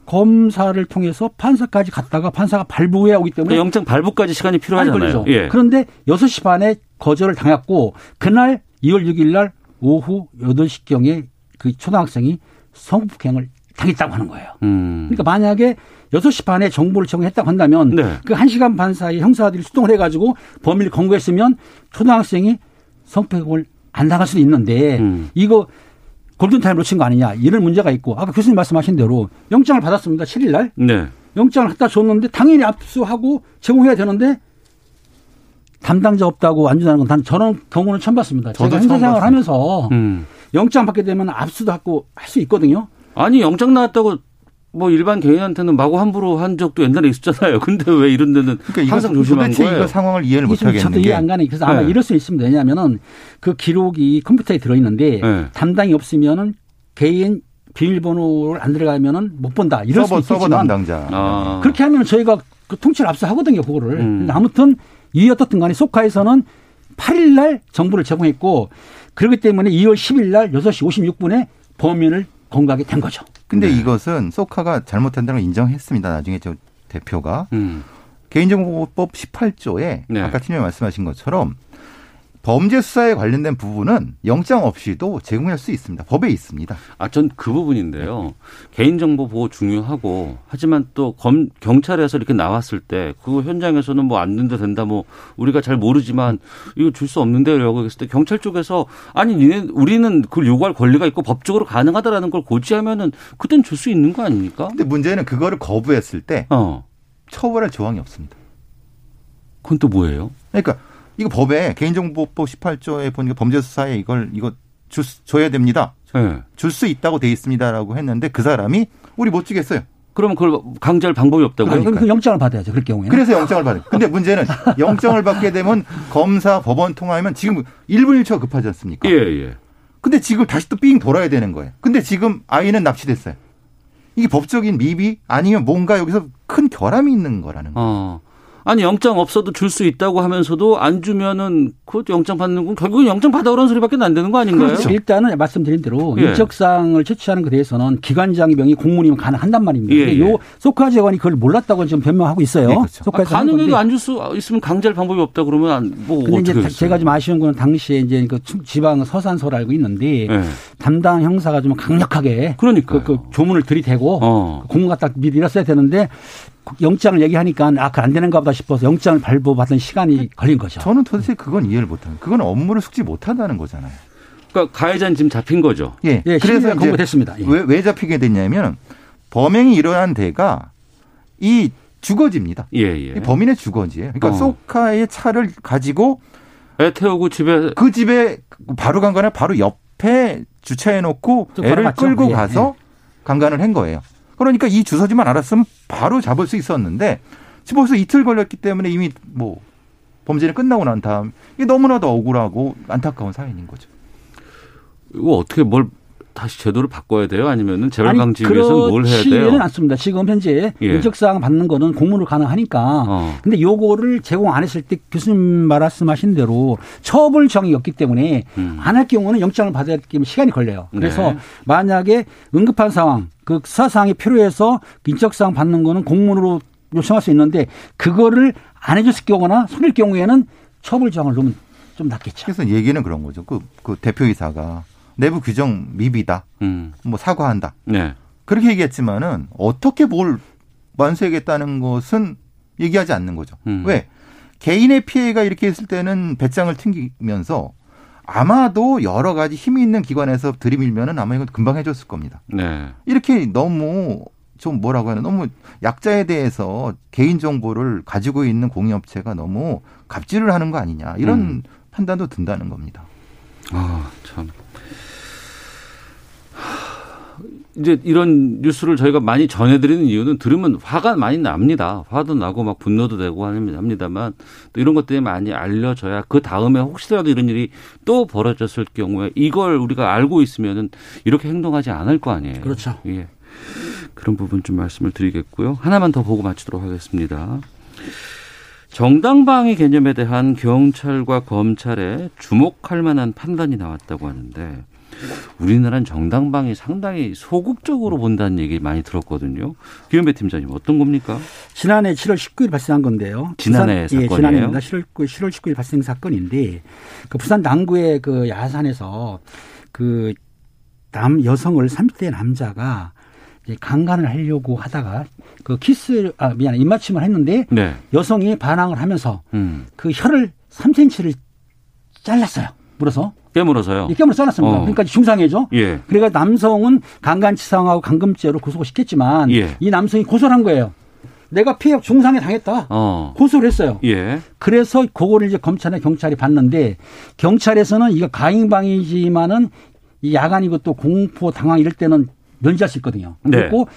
검사를 통해서 판사까지 갔다가 판사가 발부해 오기 때문에 그러니까 영장 발부까지 시간이 필요하잖아요. 예. 그런데 6시 반에 거절을 당했고 그날 2월 6일 날 오후 8시경에 그 초등학생이 성폭행을 당했다고 하는 거예요. 음. 그러니까 만약에 6시 반에 정보를 제공했다고 한다면 네. 그 1시간 반 사이에 형사들이 수동을 해가지고 범인을 검거했으면 초등학생이 성폭행을 안 당할 수도 있는데 음. 이거 골든타임 놓친 거 아니냐 이런 문제가 있고 아까 교수님 말씀하신 대로 영장을 받았습니다. 7일 날 네. 영장을 갖다 줬는데 당연히 압수하고 제공해야 되는데 담당자 없다고 안 준다는 건단 저런 경우는 처음 봤습니다. 제가 행사 생활 봤어요. 하면서 음. 영장 받게 되면 압수도 하고 할 수 있거든요. 아니 영장 나왔다고 뭐 일반 개인한테는 마구 함부로 한 적도 옛날에 있었잖아요. *laughs* 근데 왜 이런 데는 그러니까 이거 항상 조심한 도대체 거예요. 이거 상황을 이해를 못좀 저도 하겠는 이해 게안 가네. 그래서 아마 네. 이럴 수 있습니다. 왜냐하면은 그 기록이 컴퓨터에 들어 있는데 네. 담당이 없으면은 개인 비밀번호를 안 들어가면은 못 본다. 이럴 서버 수 서버 있겠지만 담당자. 아. 그렇게 하면 저희가 그 통치를 압수하거든요, 그거를. 음. 근데 아무튼 이 어떻든 간에 소카에서는 8일 날 정보를 제공했고 그렇기 때문에 2월 10일 날 6시 56분에 범인을 검거하게 된 거죠. 근데 네. 이것은 소카가 잘못한다는 걸 인정했습니다. 나중에 저 대표가 음. 개인정보법 18조에 네. 아까 팀장님 말씀하신 것처럼 범죄 수사에 관련된 부분은 영장 없이도 제공할 수 있습니다. 법에 있습니다. 아, 전 그 부분인데요. 개인정보 보호 중요하고, 하지만 또 검, 경찰에서 이렇게 나왔을 때, 그 현장에서는 뭐 안 된다 된다, 뭐, 우리가 잘 모르지만, 이거 줄 수 없는데요. 라고 했을 때, 경찰 쪽에서, 아니, 니네, 우리는 그걸 요구할 권리가 있고 법적으로 가능하다라는 걸 고지하면은, 그땐 줄 수 있는 거 아닙니까? 근데 문제는 그거를 거부했을 때, 어. 처벌할 조항이 없습니다. 그건 또 뭐예요? 그러니까, 이거 법에 개인정보법 18조에 보니까 범죄 수사에 이걸 이거 줄, 줘야 됩니다. 네. 줄수 있다고 돼 있습니다라고 했는데 그 사람이 우리 못 주겠어요. 그러면 그걸 강제할 방법이 없다고요? 그럼 그 영장을 받아야죠. 그럴 경우에는. 그래서 영장을 받아요. 근데 문제는 *laughs* 영장을 받게 되면 검사, 법원 통화하면 지금 1분 1초가 급하지 않습니까? 예, 예. 근데 지금 다시 또 삥 돌아야 되는 거예요. 근데 지금 아이는 납치됐어요. 이게 법적인 미비 아니면 뭔가 여기서 큰 결함이 있는 거라는 거예요. 어. 아니 영장 없어도 줄 수 있다고 하면서도 안 주면은 그 영장 받는 건 결국은 영장 받아 오라는 소리밖에 안 되는 거 아닌가요? 그렇죠. 일단은 말씀드린 대로 예. 인적사항을 채취하는 것에 대해서는 기관장이 명의 공무원이면 가능한단 말입니다. 예, 근데 예. 요 소카지 의원이 그걸 몰랐다고 지금 변명하고 있어요. 네, 그렇죠. 아, 가능해도. 안 줄 수 있으면 강제할 방법이 없다 그러면 안, 뭐 근데 이제 했어요? 제가 좀 아쉬운 건 당시에 이제 그 충- 지방 서산서를 알고 있는데 예. 담당 형사가 좀 강력하게 그러니까요. 그, 그 조문을 들이대고 어. 공문 갖다 미리 잃었어야 되는데 영장을 얘기하니까 아, 그 안 되는가 보다 싶어서 영장을 발부받는 시간이 걸린 거죠. 저는 도대체 그건 이해를 못합니다. 그건 업무를 숙지 못한다는 거잖아요. 그러니까 가해자는 지금 잡힌 거죠. 예. 예, 그래서 검거됐습니다. 예. 왜, 왜 잡히게 됐냐면 범행이 일어난 데가 이 주거지입니다. 예, 예. 이 범인의 주거지예요. 그러니까 어. 소카의 차를 가지고 애 태우고 집에 그 집에 바로 간간을 바로 옆에 주차해 놓고 좀 애를. 끌고 예, 가서 강간을 한 거예요. 그러니까 이 주소지만 알았으면 바로 잡을 수 있었는데 집어서 이틀 걸렸기 때문에 이미 뭐 범죄는 끝나고 난 다음 이게 너무나도 억울하고 안타까운 사연인 거죠. 이거 어떻게 뭘 다시 제도를 바꿔야 돼요? 아니면은 재발 방지 위해서는 뭘 해야 그렇지는 돼요? 않습니다. 지금 현재 예. 인적사항 받는 거는 공문으로 가능하니까. 어. 근데 요거를 제공 안 했을 때 교수님 말씀하신 대로 처벌 정이 없기 때문에 음. 안할 경우는 영장을 받아야 되면 시간이 걸려요. 그래서 네. 만약에 응급한 상황, 그 수사 상황이 필요해서 인적사항 받는 거는 공문으로 요청할 수 있는데 그거를 안 해줬을 경우나 손일 경우에는 처벌 정을 넣으면 좀 낫겠죠. 그래서 얘기는 그런 거죠. 그, 그 대표이사가 내부 규정 미비다. 음. 뭐 사과한다. 네. 그렇게 얘기했지만은 어떻게 뭘 완수하겠다는 것은 얘기하지 않는 거죠. 음. 왜? 개인의 피해가 이렇게 했을 때는 배짱을 튕기면서 아마도 여러 가지 힘이 있는 기관에서 들이밀면은 아마 이건 금방 해줬을 겁니다. 네. 이렇게 너무 좀 뭐라고 하나 너무 약자에 대해서 개인 정보를 가지고 있는 공유업체가 너무 갑질을 하는 거 아니냐 이런 음. 판단도 든다는 겁니다. 아, 참. 이제 이런 뉴스를 저희가 많이 전해드리는 이유는 들으면 화가 많이 납니다. 화도 나고 막 분노도 되고 합니다만 또 이런 것들이 많이 알려져야 그 다음에 혹시라도 이런 일이 또 벌어졌을 경우에 이걸 우리가 알고 있으면은 이렇게 행동하지 않을 거 아니에요. 그렇죠. 예. 그런 부분 좀 말씀을 드리겠고요. 하나만 더 보고 마치도록 하겠습니다. 정당방위 개념에 대한 경찰과 검찰의 주목할 만한 판단이 나왔다고 하는데 우리나라는 정당방위 상당히 소극적으로 본다는 얘기 많이 들었거든요. 김현배 팀장님 어떤 겁니까? 지난해 7월 19일 발생한 건데요. 지난해 부산, 예, 사건이에요? 지난해입니다. 7월, 7월 19일 발생 사건인데 그 부산 남구의 그 야산에서 그 남 여성을 30대 남자가 강간을 하려고 하다가 그 키스 아 미안 해 입맞춤을 했는데 네. 여성이 반항을 하면서 음. 그 혀를 3cm를 잘랐어요. 물어서 깨물어서요. 이 깨물어 잘랐습니다. 어. 그러니까 중상해죠. 예. 그러니까 남성은 강간치상하고 강금죄로 구속을 시켰지만 예. 이 남성이 고소를 한 거예요. 내가 피해 중상해 당했다. 어. 고소를 했어요. 예. 그래서 그거를 이제 검찰에 경찰이 봤는데 경찰에서는 이거 가행방이지만은 이 야간이고 또 공포 당황 이럴 때는 면제할 수 있거든요. 네. 그리고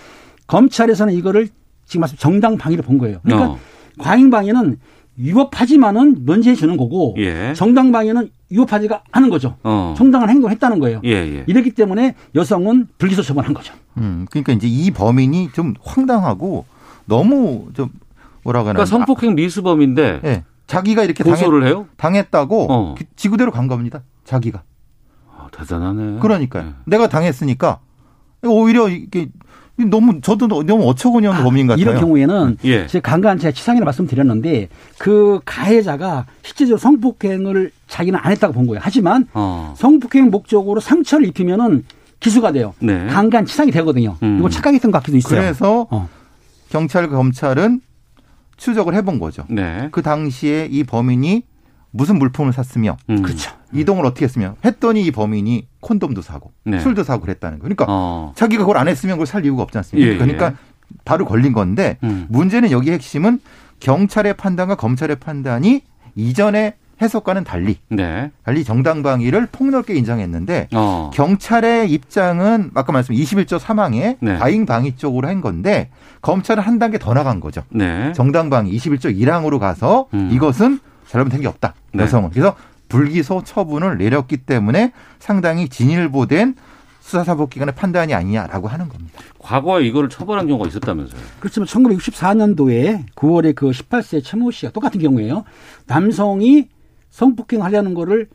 검찰에서는 이거를 지금 말씀 정당 방위로 본 거예요. 그러니까 어. 과잉 방위는 위법하지만은 면제해 주는 거고 예. 정당 방위는 위법하지가 않은 거죠. 어. 정당한 행동을 했다는 거예요. 예, 예. 이렇기 때문에 여성은 불기소 처분한 거죠. 음, 그러니까 이제 이 범인이 좀 황당하고 너무 좀 뭐라고 하나. 그러니까 성폭행 미수범인데 예. 자기가 이렇게 고소를 해요? 당했다고 어. 기- 지구대로 간 겁니다. 자기가. 아, 대단하네. 그러니까요. 예. 내가 당했으니까 오히려 이게 너무 저도 너무 어처구니 없는 아, 범인 같아요. 이런 경우에는 예. 제가 간간 제가 치상이라 말씀드렸는데 그 가해자가 실제적으로 성폭행을 자기는 안 했다고 본 거예요. 하지만 어. 성폭행 목적으로 상처를 입히면은 기수가 돼요. 네. 강간 치상이 되거든요. 음. 이거 착각했던 것 같기도 있어요. 그래서 어. 경찰 검찰은 추적을 해본 거죠. 네. 그 당시에 이 범인이 무슨 물품을 샀으며 음. 그렇죠. 이동을 어떻게 했으며 했더니 이 범인이 콘돔도 사고 네. 술도 사고 그랬다는 거예요. 그러니까 어. 자기가 그걸 안 했으면 그걸 살 이유가 없지 않습니까? 예, 예. 그러니까 바로 걸린 건데 음. 문제는 여기 핵심은 경찰의 판단과 검찰의 판단이 이전의 해석과는 달리 네. 달리 정당방위를 폭넓게 인정했는데 어. 경찰의 입장은 아까 말씀 21조 3항에 네. 과잉 방위 쪽으로 한 건데 검찰은 한 단계 더 나간 거죠. 네. 정당방위 21조 1항으로 가서 음. 이것은 잘못된 게 없다. 네. 여성은. 그래서 불기소 처분을 내렸기 때문에 상당히 진일보된 수사사법기관의 판단이 아니냐라고 하는 겁니다. 과거에 이거를 처벌한 경우가 있었다면서요. 그렇지만 1964년도에 9월에 그 18세 최모 씨가 똑같은 경우에요. 남성이 성폭행 하려는 거를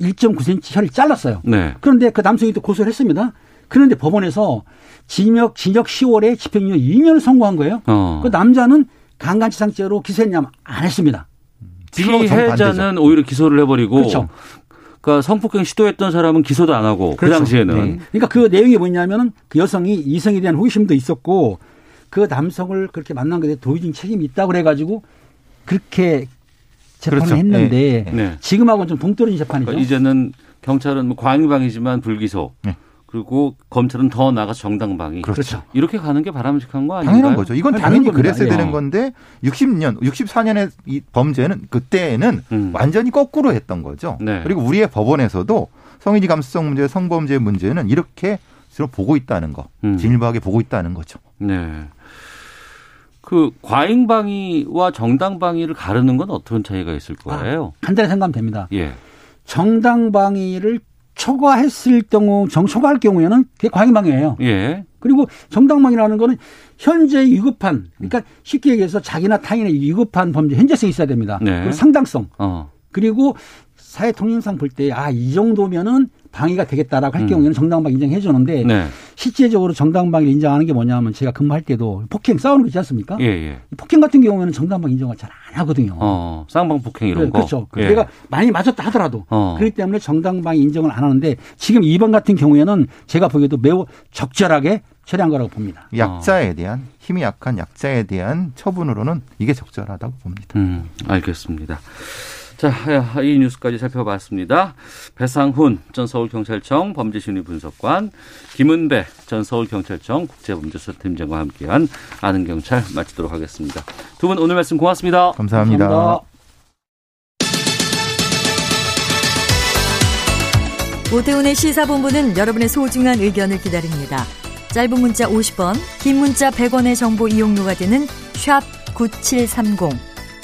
1.9cm 혀를 잘랐어요. 네. 그런데 그 남성이 또 고소를 했습니다. 그런데 법원에서 징역, 징역 10월에 집행유예 2년을 선고한 거예요. 어. 그 남자는 강간치상죄로 기소했냐면 안 했습니다. 피해자는 오히려 기소를 해버리고 그렇죠. 그러니까 성폭행 시도했던 사람은 기소도 안 하고 그 그렇죠. 당시에는 네. 그러니까 그 내용이 뭐냐면은 그 여성이 이성에 대한 호기심도 있었고 그 남성을 그렇게 만난 것에 도의적 책임이 있다고 그래가지고 그렇게 재판을 그렇죠. 했는데 네. 지금하고는 좀 동떨어진 재판이죠. 그러니까 이제는 경찰은 뭐 과잉방이지만 불기소. 네. 그리고 검찰은 더 나아가 정당방위. 그렇죠. 이렇게 가는 게 바람직한 거 아닌가요? 당연한 거죠. 이건 당연히 겁니다. 그랬어야 예. 되는 건데 60년, 64년의 이 범죄는 그때는 음. 완전히 거꾸로 했던 거죠. 네. 그리고 우리의 법원에서도 성인지 감수성 문제, 성범죄 문제는 이렇게 지금 보고 있다는 거, 음. 진일보하게 보고 있다는 거죠. 네. 그 과잉방위와 정당방위를 가르는 건 어떤 차이가 있을 거예요? 간단히 생각하면 됩니다. 예. 정당방위를 초과했을 경우, 정 초과할 경우에는 그게 과잉방위예요. 예. 그리고 정당방위라는 거는 현재 위급한, 그러니까 쉽게 얘기해서 자기나 타인의 위급한 범죄 현재성이 있어야 됩니다. 네. 그리고 상당성. 어. 그리고 사회 통념상 볼 때, 아, 이 정도면은 방위가 되겠다라고 할 음. 경우에는 정당방위 인정해 주는데, 네. 실제적으로 정당방위를 인정하는 게 뭐냐면 제가 근무할 때도 폭행 싸우는 거 있지 않습니까? 예, 예. 폭행 같은 경우에는 정당방위 인정을 잘 안 하거든요. 어, 쌍방 폭행 이런 네, 거. 그렇죠. 예. 내가 많이 맞았다 하더라도 어. 그렇기 때문에 정당방위 인정을 안 하는데 지금 이번 같은 경우에는 제가 보기에도 매우 적절하게 처리한 거라고 봅니다. 약자에 대한 힘이 약한 약자에 대한 처분으로는 이게 적절하다고 봅니다. 음, 알겠습니다. 자, 이 뉴스까지 살펴봤습니다. 배상훈 전 서울경찰청 범죄심리 분석관, 김은배 전 서울경찰청 국제범죄수사팀장과 함께한 아는 경찰 마치도록 하겠습니다. 두 분 오늘 말씀 고맙습니다. 감사합니다. 감사합니다. 오태훈의 시사본부는 여러분의 소중한 의견을 기다립니다. 짧은 문자 50원, 긴 문자 100원의 정보 이용료가 되는 샵 9730,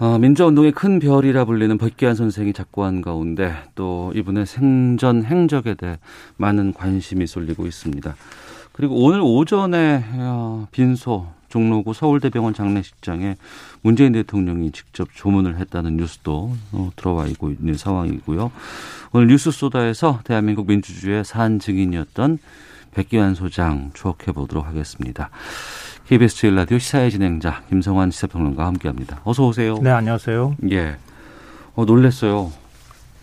어, 민주화운동의 큰 별이라 불리는 백기환 선생이 작고한 가운데 또 이분의 생전 행적에 대해 많은 관심이 쏠리고 있습니다. 그리고 오늘 오전에 어, 빈소 종로구 서울대병원 장례식장에 문재인 대통령이 직접 조문을 했다는 뉴스도 어, 들어와 있는 상황이고요. 오늘 뉴스 소다에서 대한민국 민주주의의 산 증인이었던 백기환 소장 추억해 보도록 하겠습니다. KBS 제일 라디오 시사의 진행자 김성환 시사평론가와 함께합니다. 어서 오세요. 네, 안녕하세요. 예. 어, 놀랬어요.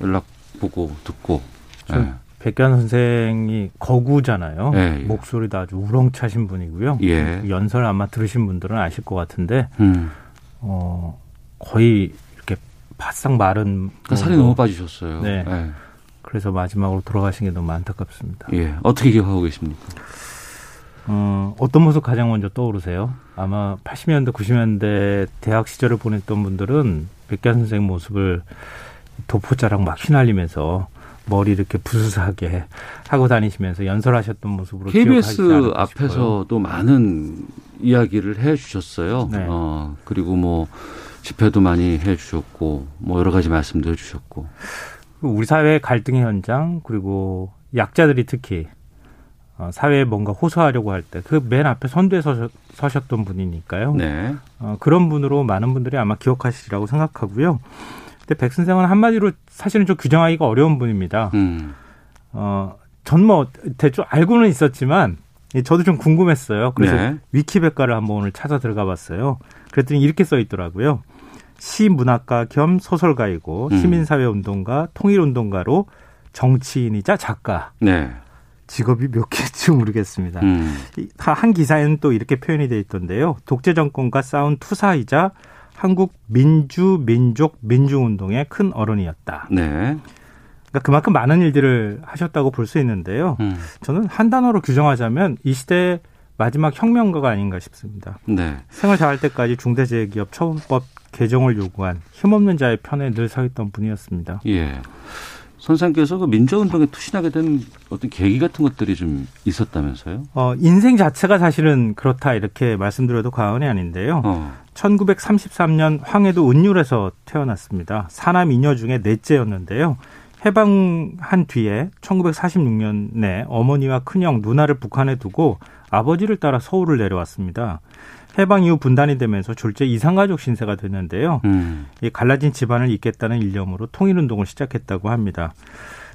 연락 보고 듣고. 저 예. 백현 선생이 거구잖아요. 예, 예. 목소리도 아주 우렁차신 분이고요. 예. 연설 아마 들으신 분들은 아실 것 같은데 음. 어, 거의 이렇게 바싹 마른 그러니까 살이. 너무 빠지셨어요. 네. 예. 그래서 마지막으로 돌아가신 게 너무 안타깝습니다. 예. 어떻게 기억하고 계십니까? 어, 어떤 모습 가장 먼저 떠오르세요? 아마 80년대, 90년대 대학 시절을 보냈던 분들은 백현 선생 모습을 도포자랑 막 휘날리면서 머리 이렇게 부스스하게 하고 다니시면서 연설하셨던 모습으로 KBS 앞에서도 많은 이야기를 해 주셨어요. 네. 어, 그리고 뭐 집회도 많이 해 주셨고 뭐 여러 가지 말씀도 해 주셨고 우리 사회의 갈등의 현장 그리고 약자들이 특히 어, 사회에 뭔가 호소하려고 할 때 그 맨 앞에 선두에 서셨, 서셨던 분이니까요. 네. 어, 그런 분으로 많은 분들이 아마 기억하시리라고 생각하고요. 근데 백 선생은 한마디로 사실은 좀 규정하기가 어려운 분입니다. 음. 어, 전 뭐 대충 알고는 있었지만 저도 좀 궁금했어요. 그래서 네. 위키백과를 한번 오늘 찾아 들어가 봤어요. 그랬더니 이렇게 써 있더라고요. 시문학가 겸 소설가이고 음. 시민사회운동가, 통일운동가로 정치인이자 작가. 네. 직업이 몇 개인지 모르겠습니다. 음. 이- 한 기사에는 또 이렇게 표현이 돼 있던데요. 독재 정권과 싸운 투사이자 한국 민주 민족 민주운동의 큰 어른이었다. 네. 그러니까 그만큼 많은 일들을 하셨다고 볼 수 있는데요. 음. 저는 한 단어로 규정하자면 이 시대의 마지막 혁명가가 아닌가 싶습니다. 네. 생을 다할 때까지 중대재해기업 처분법 개정을 요구한 힘없는 자의 편에 늘 서 있던 분이었습니다. 예. 선생께서 그 민주운동에 투신하게 된 어떤 계기 같은 것들이 좀 있었다면서요? 어, 인생 자체가 사실은 그렇다 이렇게 말씀드려도 과언이 아닌데요. 어. 1933년 황해도 은율에서 태어났습니다. 사남 이녀 중에 넷째였는데요. 해방한 뒤에 1946년에 어머니와 큰형 누나를 북한에 두고 아버지를 따라 서울을 내려왔습니다. 해방 이후 분단이 되면서 졸제 이상가족 신세가 됐는데요. 음. 이 갈라진 집안을 잇겠다는 일념으로 통일운동을 시작했다고 합니다.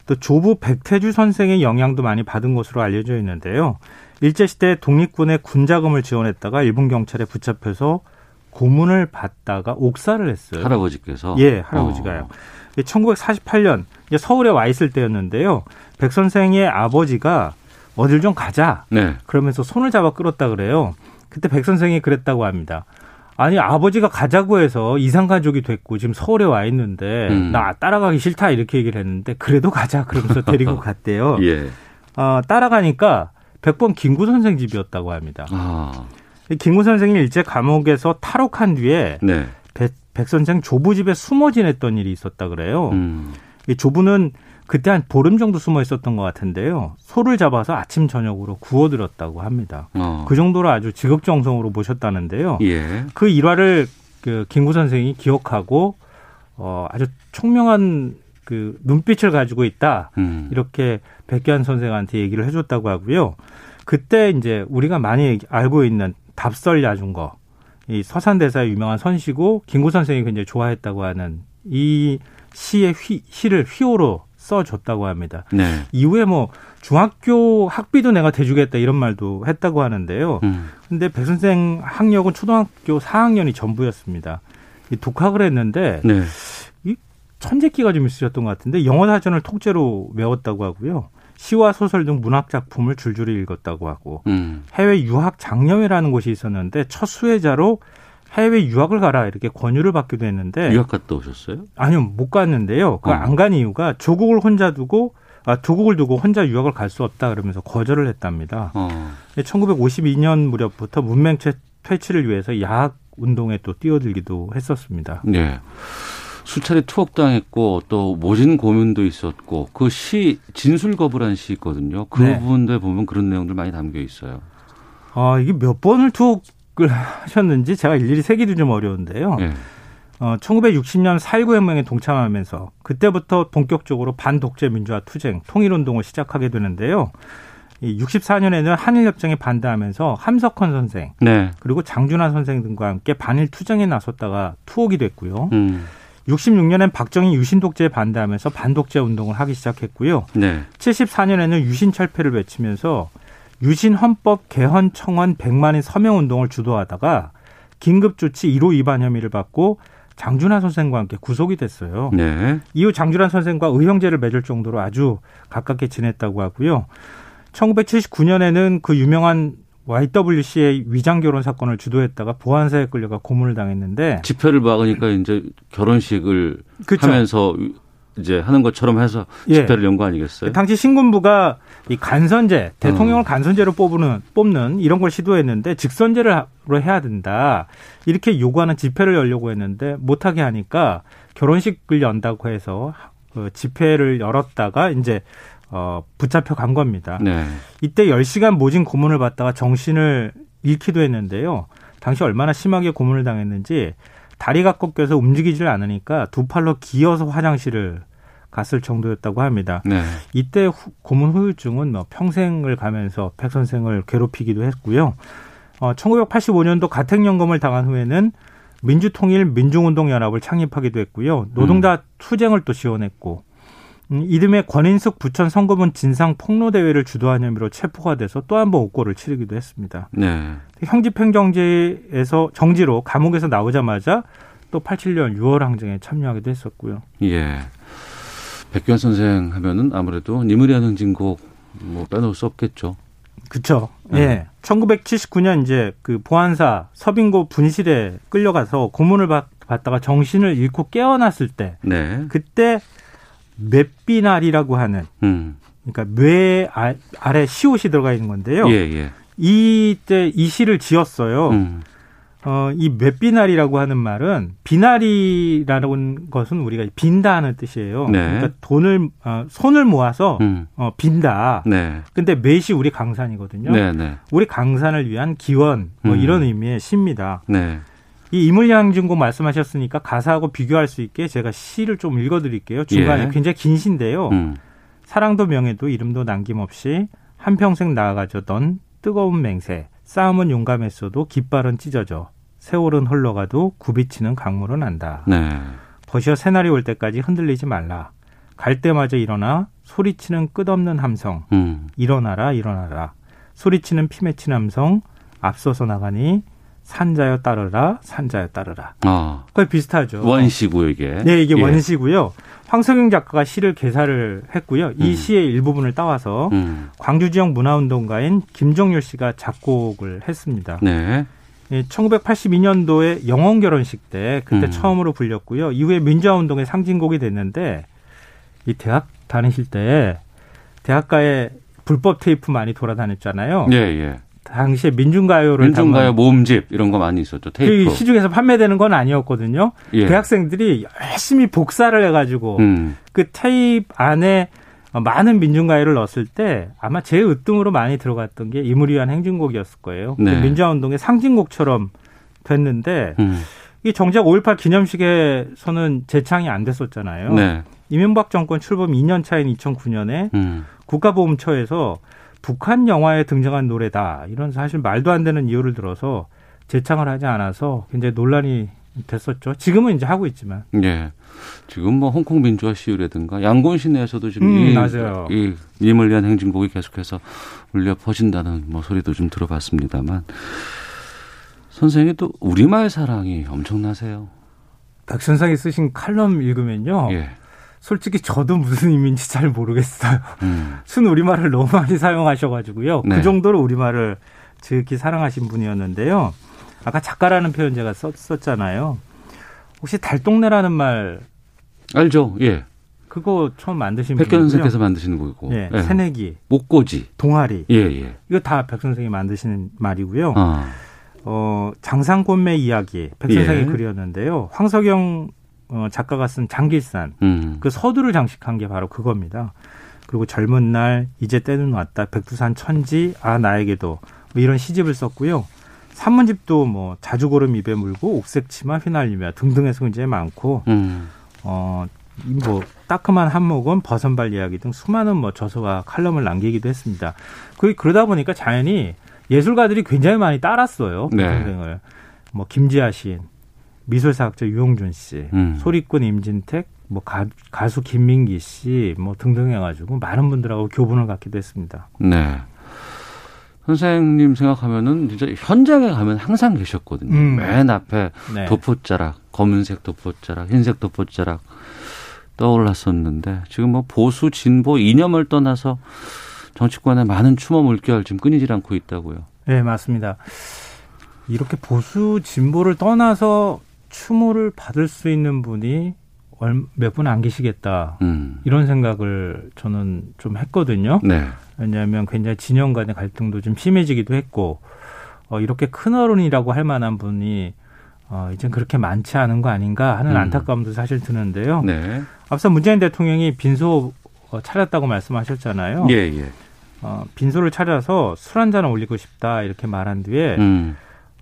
또 조부 백태주 선생의 영향도 많이 받은 것으로 알려져 있는데요. 일제시대 독립군의 군자금을 지원했다가 일본 경찰에 붙잡혀서 고문을 받다가 옥사를 했어요. 할아버지께서? 예, 할아버지가요. 1948년 이제 서울에 와 있을 때였는데요. 백 선생의 아버지가 어딜 좀 가자. 네. 그러면서 손을 잡아 끌었다 그래요. 그때 백 선생이 그랬다고 합니다. 아니 아버지가 가자고 해서 이상 가족이 됐고 지금 서울에 와 있는데 음. 나 따라가기 싫다 이렇게 얘기를 했는데 그래도 가자 그러면서 데리고 *laughs* 갔대요. 예. 어, 따라가니까 백번 김구 선생 집이었다고 합니다. 아. 이 김구 선생이 일제 감옥에서 탈옥한 뒤에 네. 백, 백 선생 조부 집에 숨어 지냈던 일이 있었다 그래요. 음. 이 조부는 그때 한 보름 정도 숨어 있었던 것 같은데요. 소를 잡아서 아침 저녁으로 구워드렸다고 합니다. 어. 그 정도로 아주 지극정성으로 모셨다는데요. 예. 그 일화를 그 김구 선생이 기억하고 어 아주 총명한 그 눈빛을 가지고 있다. 음. 이렇게 백기환 선생한테 얘기를 해줬다고 하고요. 그때 이제 우리가 많이 알고 있는 답설 야중거 이 서산대사의 유명한 선시고 김구 선생이 굉장히 좋아했다고 하는 이 시의 휘, 시를 휘호로 써줬다고 합니다. 네. 이후에 뭐 중학교 학비도 내가 대주겠다 이런 말도 했다고 하는데요. 음. 근데 백 선생 학력은 초등학교 4학년이 전부였습니다. 이 독학을 했는데 네. 이 천재기가 좀 있으셨던 것 같은데 영어 사전을 통째로 외웠다고 하고요. 시와 소설 등 문학 작품을 줄줄이 읽었다고 하고 음. 해외 유학 장려회라는 곳이 있었는데 첫 수혜자로 해외 유학을 가라 이렇게 권유를 받기도 했는데 유학 갔다 오셨어요? 아니요 못 갔는데요. 그 어. 안간 이유가 조국을 혼자 두고 아 조국을 두고 혼자 유학을 갈 수 없다 그러면서 거절을 했답니다. 어. 1952년 무렵부터 문맹 퇴- 퇴치를 위해서 야학 운동에 또 뛰어들기도 했었습니다. 네. 수차례 투옥당했고 또 모진 고문도 있었고 그 시 진술 거부라는 시 있거든요. 그 네. 부분들 보면 그런 내용들 많이 담겨 있어요. 아 이게 몇 번을 투옥 을 하셨는지 제가 일일이 세기도 좀 어려운데요. 예. 어, 1960년 4.19 혁명에 동참하면서 그때부터 본격적으로 반독재 민주화 투쟁, 통일운동을 시작하게 되는데요. 이 64년에는 한일협정에 반대하면서 함석헌 선생, 네. 그리고 장준하 선생 등과 함께 반일 투쟁에 나섰다가 투옥이 됐고요. 음. 66년엔 박정희 유신 독재에 반대하면서 반독재 운동을 하기 시작했고요. 네. 74년에는 유신 철폐를 외치면서 유신 헌법 개헌 청원 100만인 서명 운동을 주도하다가 긴급 조치 1호 위반 혐의를 받고 장준하 선생과 함께 구속이 됐어요. 네. 이후 장준하 선생과 의형제를 맺을 정도로 아주 가깝게 지냈다고 하고요. 1979년에는 그 유명한 YWC의 위장 결혼 사건을 주도했다가 보안사에 끌려가 고문을 당했는데 집회를 막으니까 이제 결혼식을 그쵸. 하면서 이제 하는 것처럼 해서 예. 집회를 연거 아니겠어요? 당시 신군부가 이 간선제, 대통령을 어. 간선제로 뽑는, 뽑는 이런 걸 시도했는데 직선제로 해야 된다. 이렇게 요구하는 집회를 열려고 했는데 못하게 하니까 결혼식을 연다고 해서 그 집회를 열었다가 이제 어, 붙잡혀 간 겁니다. 네. 이때 10시간 모진 고문을 받다가 정신을 잃기도 했는데요. 당시 얼마나 심하게 고문을 당했는지 다리가 꺾여서 움직이질 않으니까 두 팔로 기어서 화장실을 갔을 정도였다고 합니다. 네. 이때 후, 고문 후유증은 뭐 평생을 가면서 백 선생을 괴롭히기도 했고요. 어, 1985년도 가택연금을 당한 후에는 민주통일 민중운동연합을 창립하기도 했고요. 노동자 음. 투쟁을 또 지원했고 음, 이듬해 권인숙 부천 선거문 진상 폭로 대회를 주도한 혐의로 체포가 돼서 또 한 번 옥고를 치르기도 했습니다. 네. 형집행정지에서 정지로 감옥에서 나오자마자 또 87년 6월 항쟁에 참여하기도 했었고요. 예. 백규환 선생 하면은 아무래도 니무리한 행진곡 뭐 빼놓을 수 없겠죠. 그렇죠. 네. 예. 1979년 이제 그 보안사 서빙고 분실에 끌려가서 고문을 받, 다가 정신을 잃고 깨어났을 때 네. 그때 맷비날이라고 하는 음. 그러니까 뇌 아, 아래 시옷이 들어가 있는 건데요. 예, 예. 이때 이 시를 지었어요. 음. 어, 이 맷비날이라고 하는 말은 비날이라는 것은 우리가 빈다는 뜻이에요. 네. 그러니까 돈을 어, 손을 모아서 음. 어, 빈다. 네. 근데 매시 우리 강산이거든요. 네, 네. 우리 강산을 위한 기원 뭐 음. 이런 의미의 시입니다. 네. 이 이물양증곡 말씀하셨으니까 가사하고 비교할 수 있게 제가 시를 좀 읽어드릴게요. 중간에 예. 굉장히 긴 시인데요. 음. 사랑도 명예도 이름도 남김없이 한평생 나아가져던 뜨거운 맹세 싸움은 용감했어도 깃발은 찢어져 세월은 흘러가도 굽이치는 강물은 난다. 네. 버셔 새날이 올 때까지 흔들리지 말라. 갈 때마저 일어나 소리치는 끝없는 함성. 음. 일어나라 일어나라. 소리치는 피 맺힌 함성. 앞서서 나가니 산자여 따르라 산자여 따르라. 아. 거의 비슷하죠. 원시고요 이게. 네 이게 예. 원시고요. 황석영 작가가 시를 개사를 했고요. 이 음. 시의 일부분을 따와서 음. 광주 지역 문화운동가인 김정률 씨가 작곡을 했습니다. 네. 예, 1982년도에 영원 결혼식 때 그때 음. 처음으로 불렸고요. 이후에 민주화 운동의 상징곡이 됐는데 이 대학 다니실 때 대학가에 불법 테이프 많이 돌아다녔잖아요. 예, 예. 당시에 민중가요를 민중가요 모음집 이런 거 많이 있었죠. 테이프. 그 시중에서 판매되는 건 아니었거든요. 예. 대학생들이 열심히 복사를 해가지고 음. 그 테이프 안에 많은 민중가요를 넣었을 때 아마 제일 으뜸으로 많이 들어갔던 게 이물이 위한 행진곡이었을 거예요. 그 네. 민주화 운동의 상징곡처럼 됐는데 음. 이 정작 5.18 기념식에서는 재창이 안 됐었잖아요. 네. 이명박 정권 출범 2년 차인 2009년에 음. 국가보훈처에서 북한 영화에 등장한 노래다 이런 사실 말도 안 되는 이유를 들어서 재창을 하지 않아서 굉장히 논란이 됐었죠. 지금은 이제 하고 있지만. 예. 지금 뭐 홍콩 민주화 시위라든가 양곤 시내에서도 지금 음, 이, 맞아요. 이 님을 위한 행진곡이 계속해서 울려 퍼진다는 뭐 소리도 좀 들어봤습니다만 선생이 또 우리말 사랑이 엄청나세요. 박 선생이 쓰신 칼럼 읽으면요. 예. 솔직히 저도 무슨 의미인지 잘 모르겠어요. 음. 순 우리말을 너무 많이 사용하셔가지고요. 네. 그 정도로 우리말을 지극히 사랑하신 분이었는데요. 아까 작가라는 표현 제가 썼었잖아요. 혹시 달동네라는 말 알죠? 예. 그거 처음 만드신 백현 분이요 선생께서 만드시는 거고. 예, 새내기, 목고지, 동아리. 예, 예. 이거 다 백 선생이 만드시는 말이고요. 아. 어, 장상권매 이야기 백 선생이 예. 글이었는데요. 황석영 어, 작가가 쓴 장길산 음. 그 서두를 장식한 게 바로 그겁니다. 그리고 젊은 날 이제 때는 왔다 백두산 천지 아 나에게도 뭐 이런 시집을 썼고요. 산문집도 뭐 자주고름 입에 물고 옥색 치마 휘날리며 등등해서 굉장히 많고 음. 어뭐 따끔한 한몫은 버선발 이야기 등 수많은 뭐 저서와 칼럼을 남기기도 했습니다. 그 그러다 보니까 자연히 예술가들이 굉장히 많이 따랐어요. 네. 선생을 뭐 김지아 시인, 미술사학자 유용준 씨, 음. 소리꾼 임진택, 뭐 가, 가수 김민기 씨, 뭐 등등 해가지고 많은 분들하고 교분을 갖기도 했습니다. 네. 선생님 생각하면은 진짜 현장에 가면 항상 계셨거든요. 음. 맨 앞에 네. 도포자락, 검은색 도포자락, 흰색 도포자락 떠올랐었는데 지금 뭐 보수 진보 이념을 떠나서 정치권에 많은 추모 물결 지금 끊이질 않고 있다고요. 네, 맞습니다. 이렇게 보수 진보를 떠나서 추모를 받을 수 있는 분이 몇 분 안 계시겠다. 음. 이런 생각을 저는 좀 했거든요. 네. 왜냐하면 굉장히 진영 간의 갈등도 좀 심해지기도 했고, 어, 이렇게 큰 어른이라고 할 만한 분이 어, 이젠 그렇게 많지 않은 거 아닌가 하는 음. 안타까움도 사실 드는데요. 네. 앞서 문재인 대통령이 빈소 어, 차렸다고 말씀하셨잖아요. 예, 예. 어, 빈소를 차려서 술 한 잔 올리고 싶다 이렇게 말한 뒤에 음.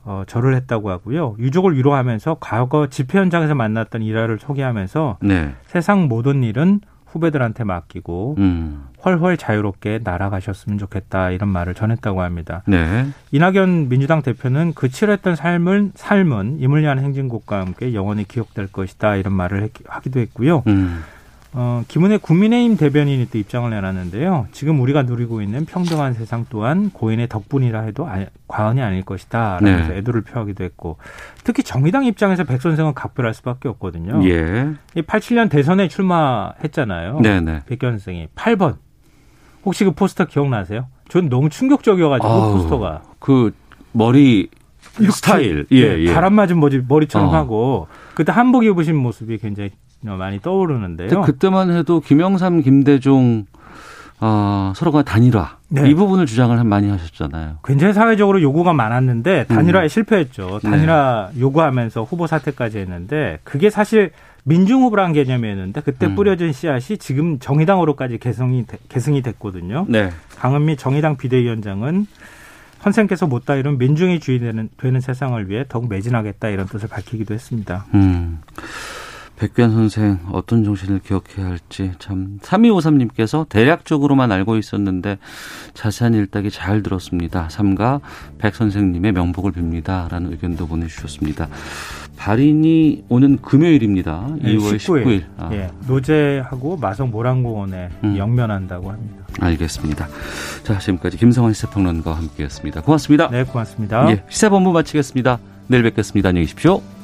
어, 절을 했다고 하고요. 유족을 위로하면서 과거 집회 현장에서 만났던 일화를 소개하면서 네. 세상 모든 일은 후배들한테 맡기고 음. 훨훨 자유롭게 날아가셨으면 좋겠다 이런 말을 전했다고 합니다. 네. 이낙연 민주당 대표는 그 치열했던 삶을 삶은 이물리한 행진곡과 함께 영원히 기억될 것이다 이런 말을 했, 하기도 했고요. 음. 어, 김은혜 국민의힘 대변인이 또 입장을 내놨는데요. 지금 우리가 누리고 있는 평등한 세상 또한 고인의 덕분이라 해도 아, 과언이 아닐 것이다. 라면서 네. 애도를 표하기도 했고 특히 정의당 입장에서 백 선생은 각별할 수밖에 없거든요. 예. 이 87년 대선에 출마했잖아요. 네네. 백현 선생이 8번. 혹시 그 포스터 기억나세요? 전 너무 충격적이어가지고 아우, 포스터가 그 머리 스타일. 예, 네, 예. 바람 맞은 머리, 머리처럼 어. 하고 그때 한복 입으신 모습이 굉장히 많이 떠오르는데요. 그때만 해도 김영삼, 김대중 어, 서로가 단일화 네. 이 부분을 주장을 많이 하셨잖아요. 굉장히 사회적으로 요구가 많았는데 단일화에 음. 실패했죠. 네. 단일화 요구하면서 후보 사퇴까지 했는데 그게 사실 민중 후보라는 개념이었는데 그때 음. 뿌려진 씨앗이 지금 정의당으로까지 개성이 되- 계승이 됐거든요. 네. 강은미 정의당 비대위원장은 선생께서 못다 이룬 민중이 주인되는 되는 세상을 위해 더욱 매진하겠다 이런 뜻을 밝히기도 했습니다. 음. 백변 선생 어떤 정신을 기억해야 할지 참 3253님께서 대략적으로만 알고 있었는데 자세한 일딱이 잘 들었습니다. 삼가 백 선생님의 명복을 빕니다. 라는 의견도 보내주셨습니다. 발인이 오는 금요일입니다. 2월 19일. 아, 예, 노제하고 마성 모란공원에 음. 영면한다고 합니다. 알겠습니다. 자, 지금까지 김성환 시사평론가와 함께했습니다. 고맙습니다. 네, 고맙습니다. 예, 시사본부 마치겠습니다. 내일 뵙겠습니다. 안녕히 계십시오.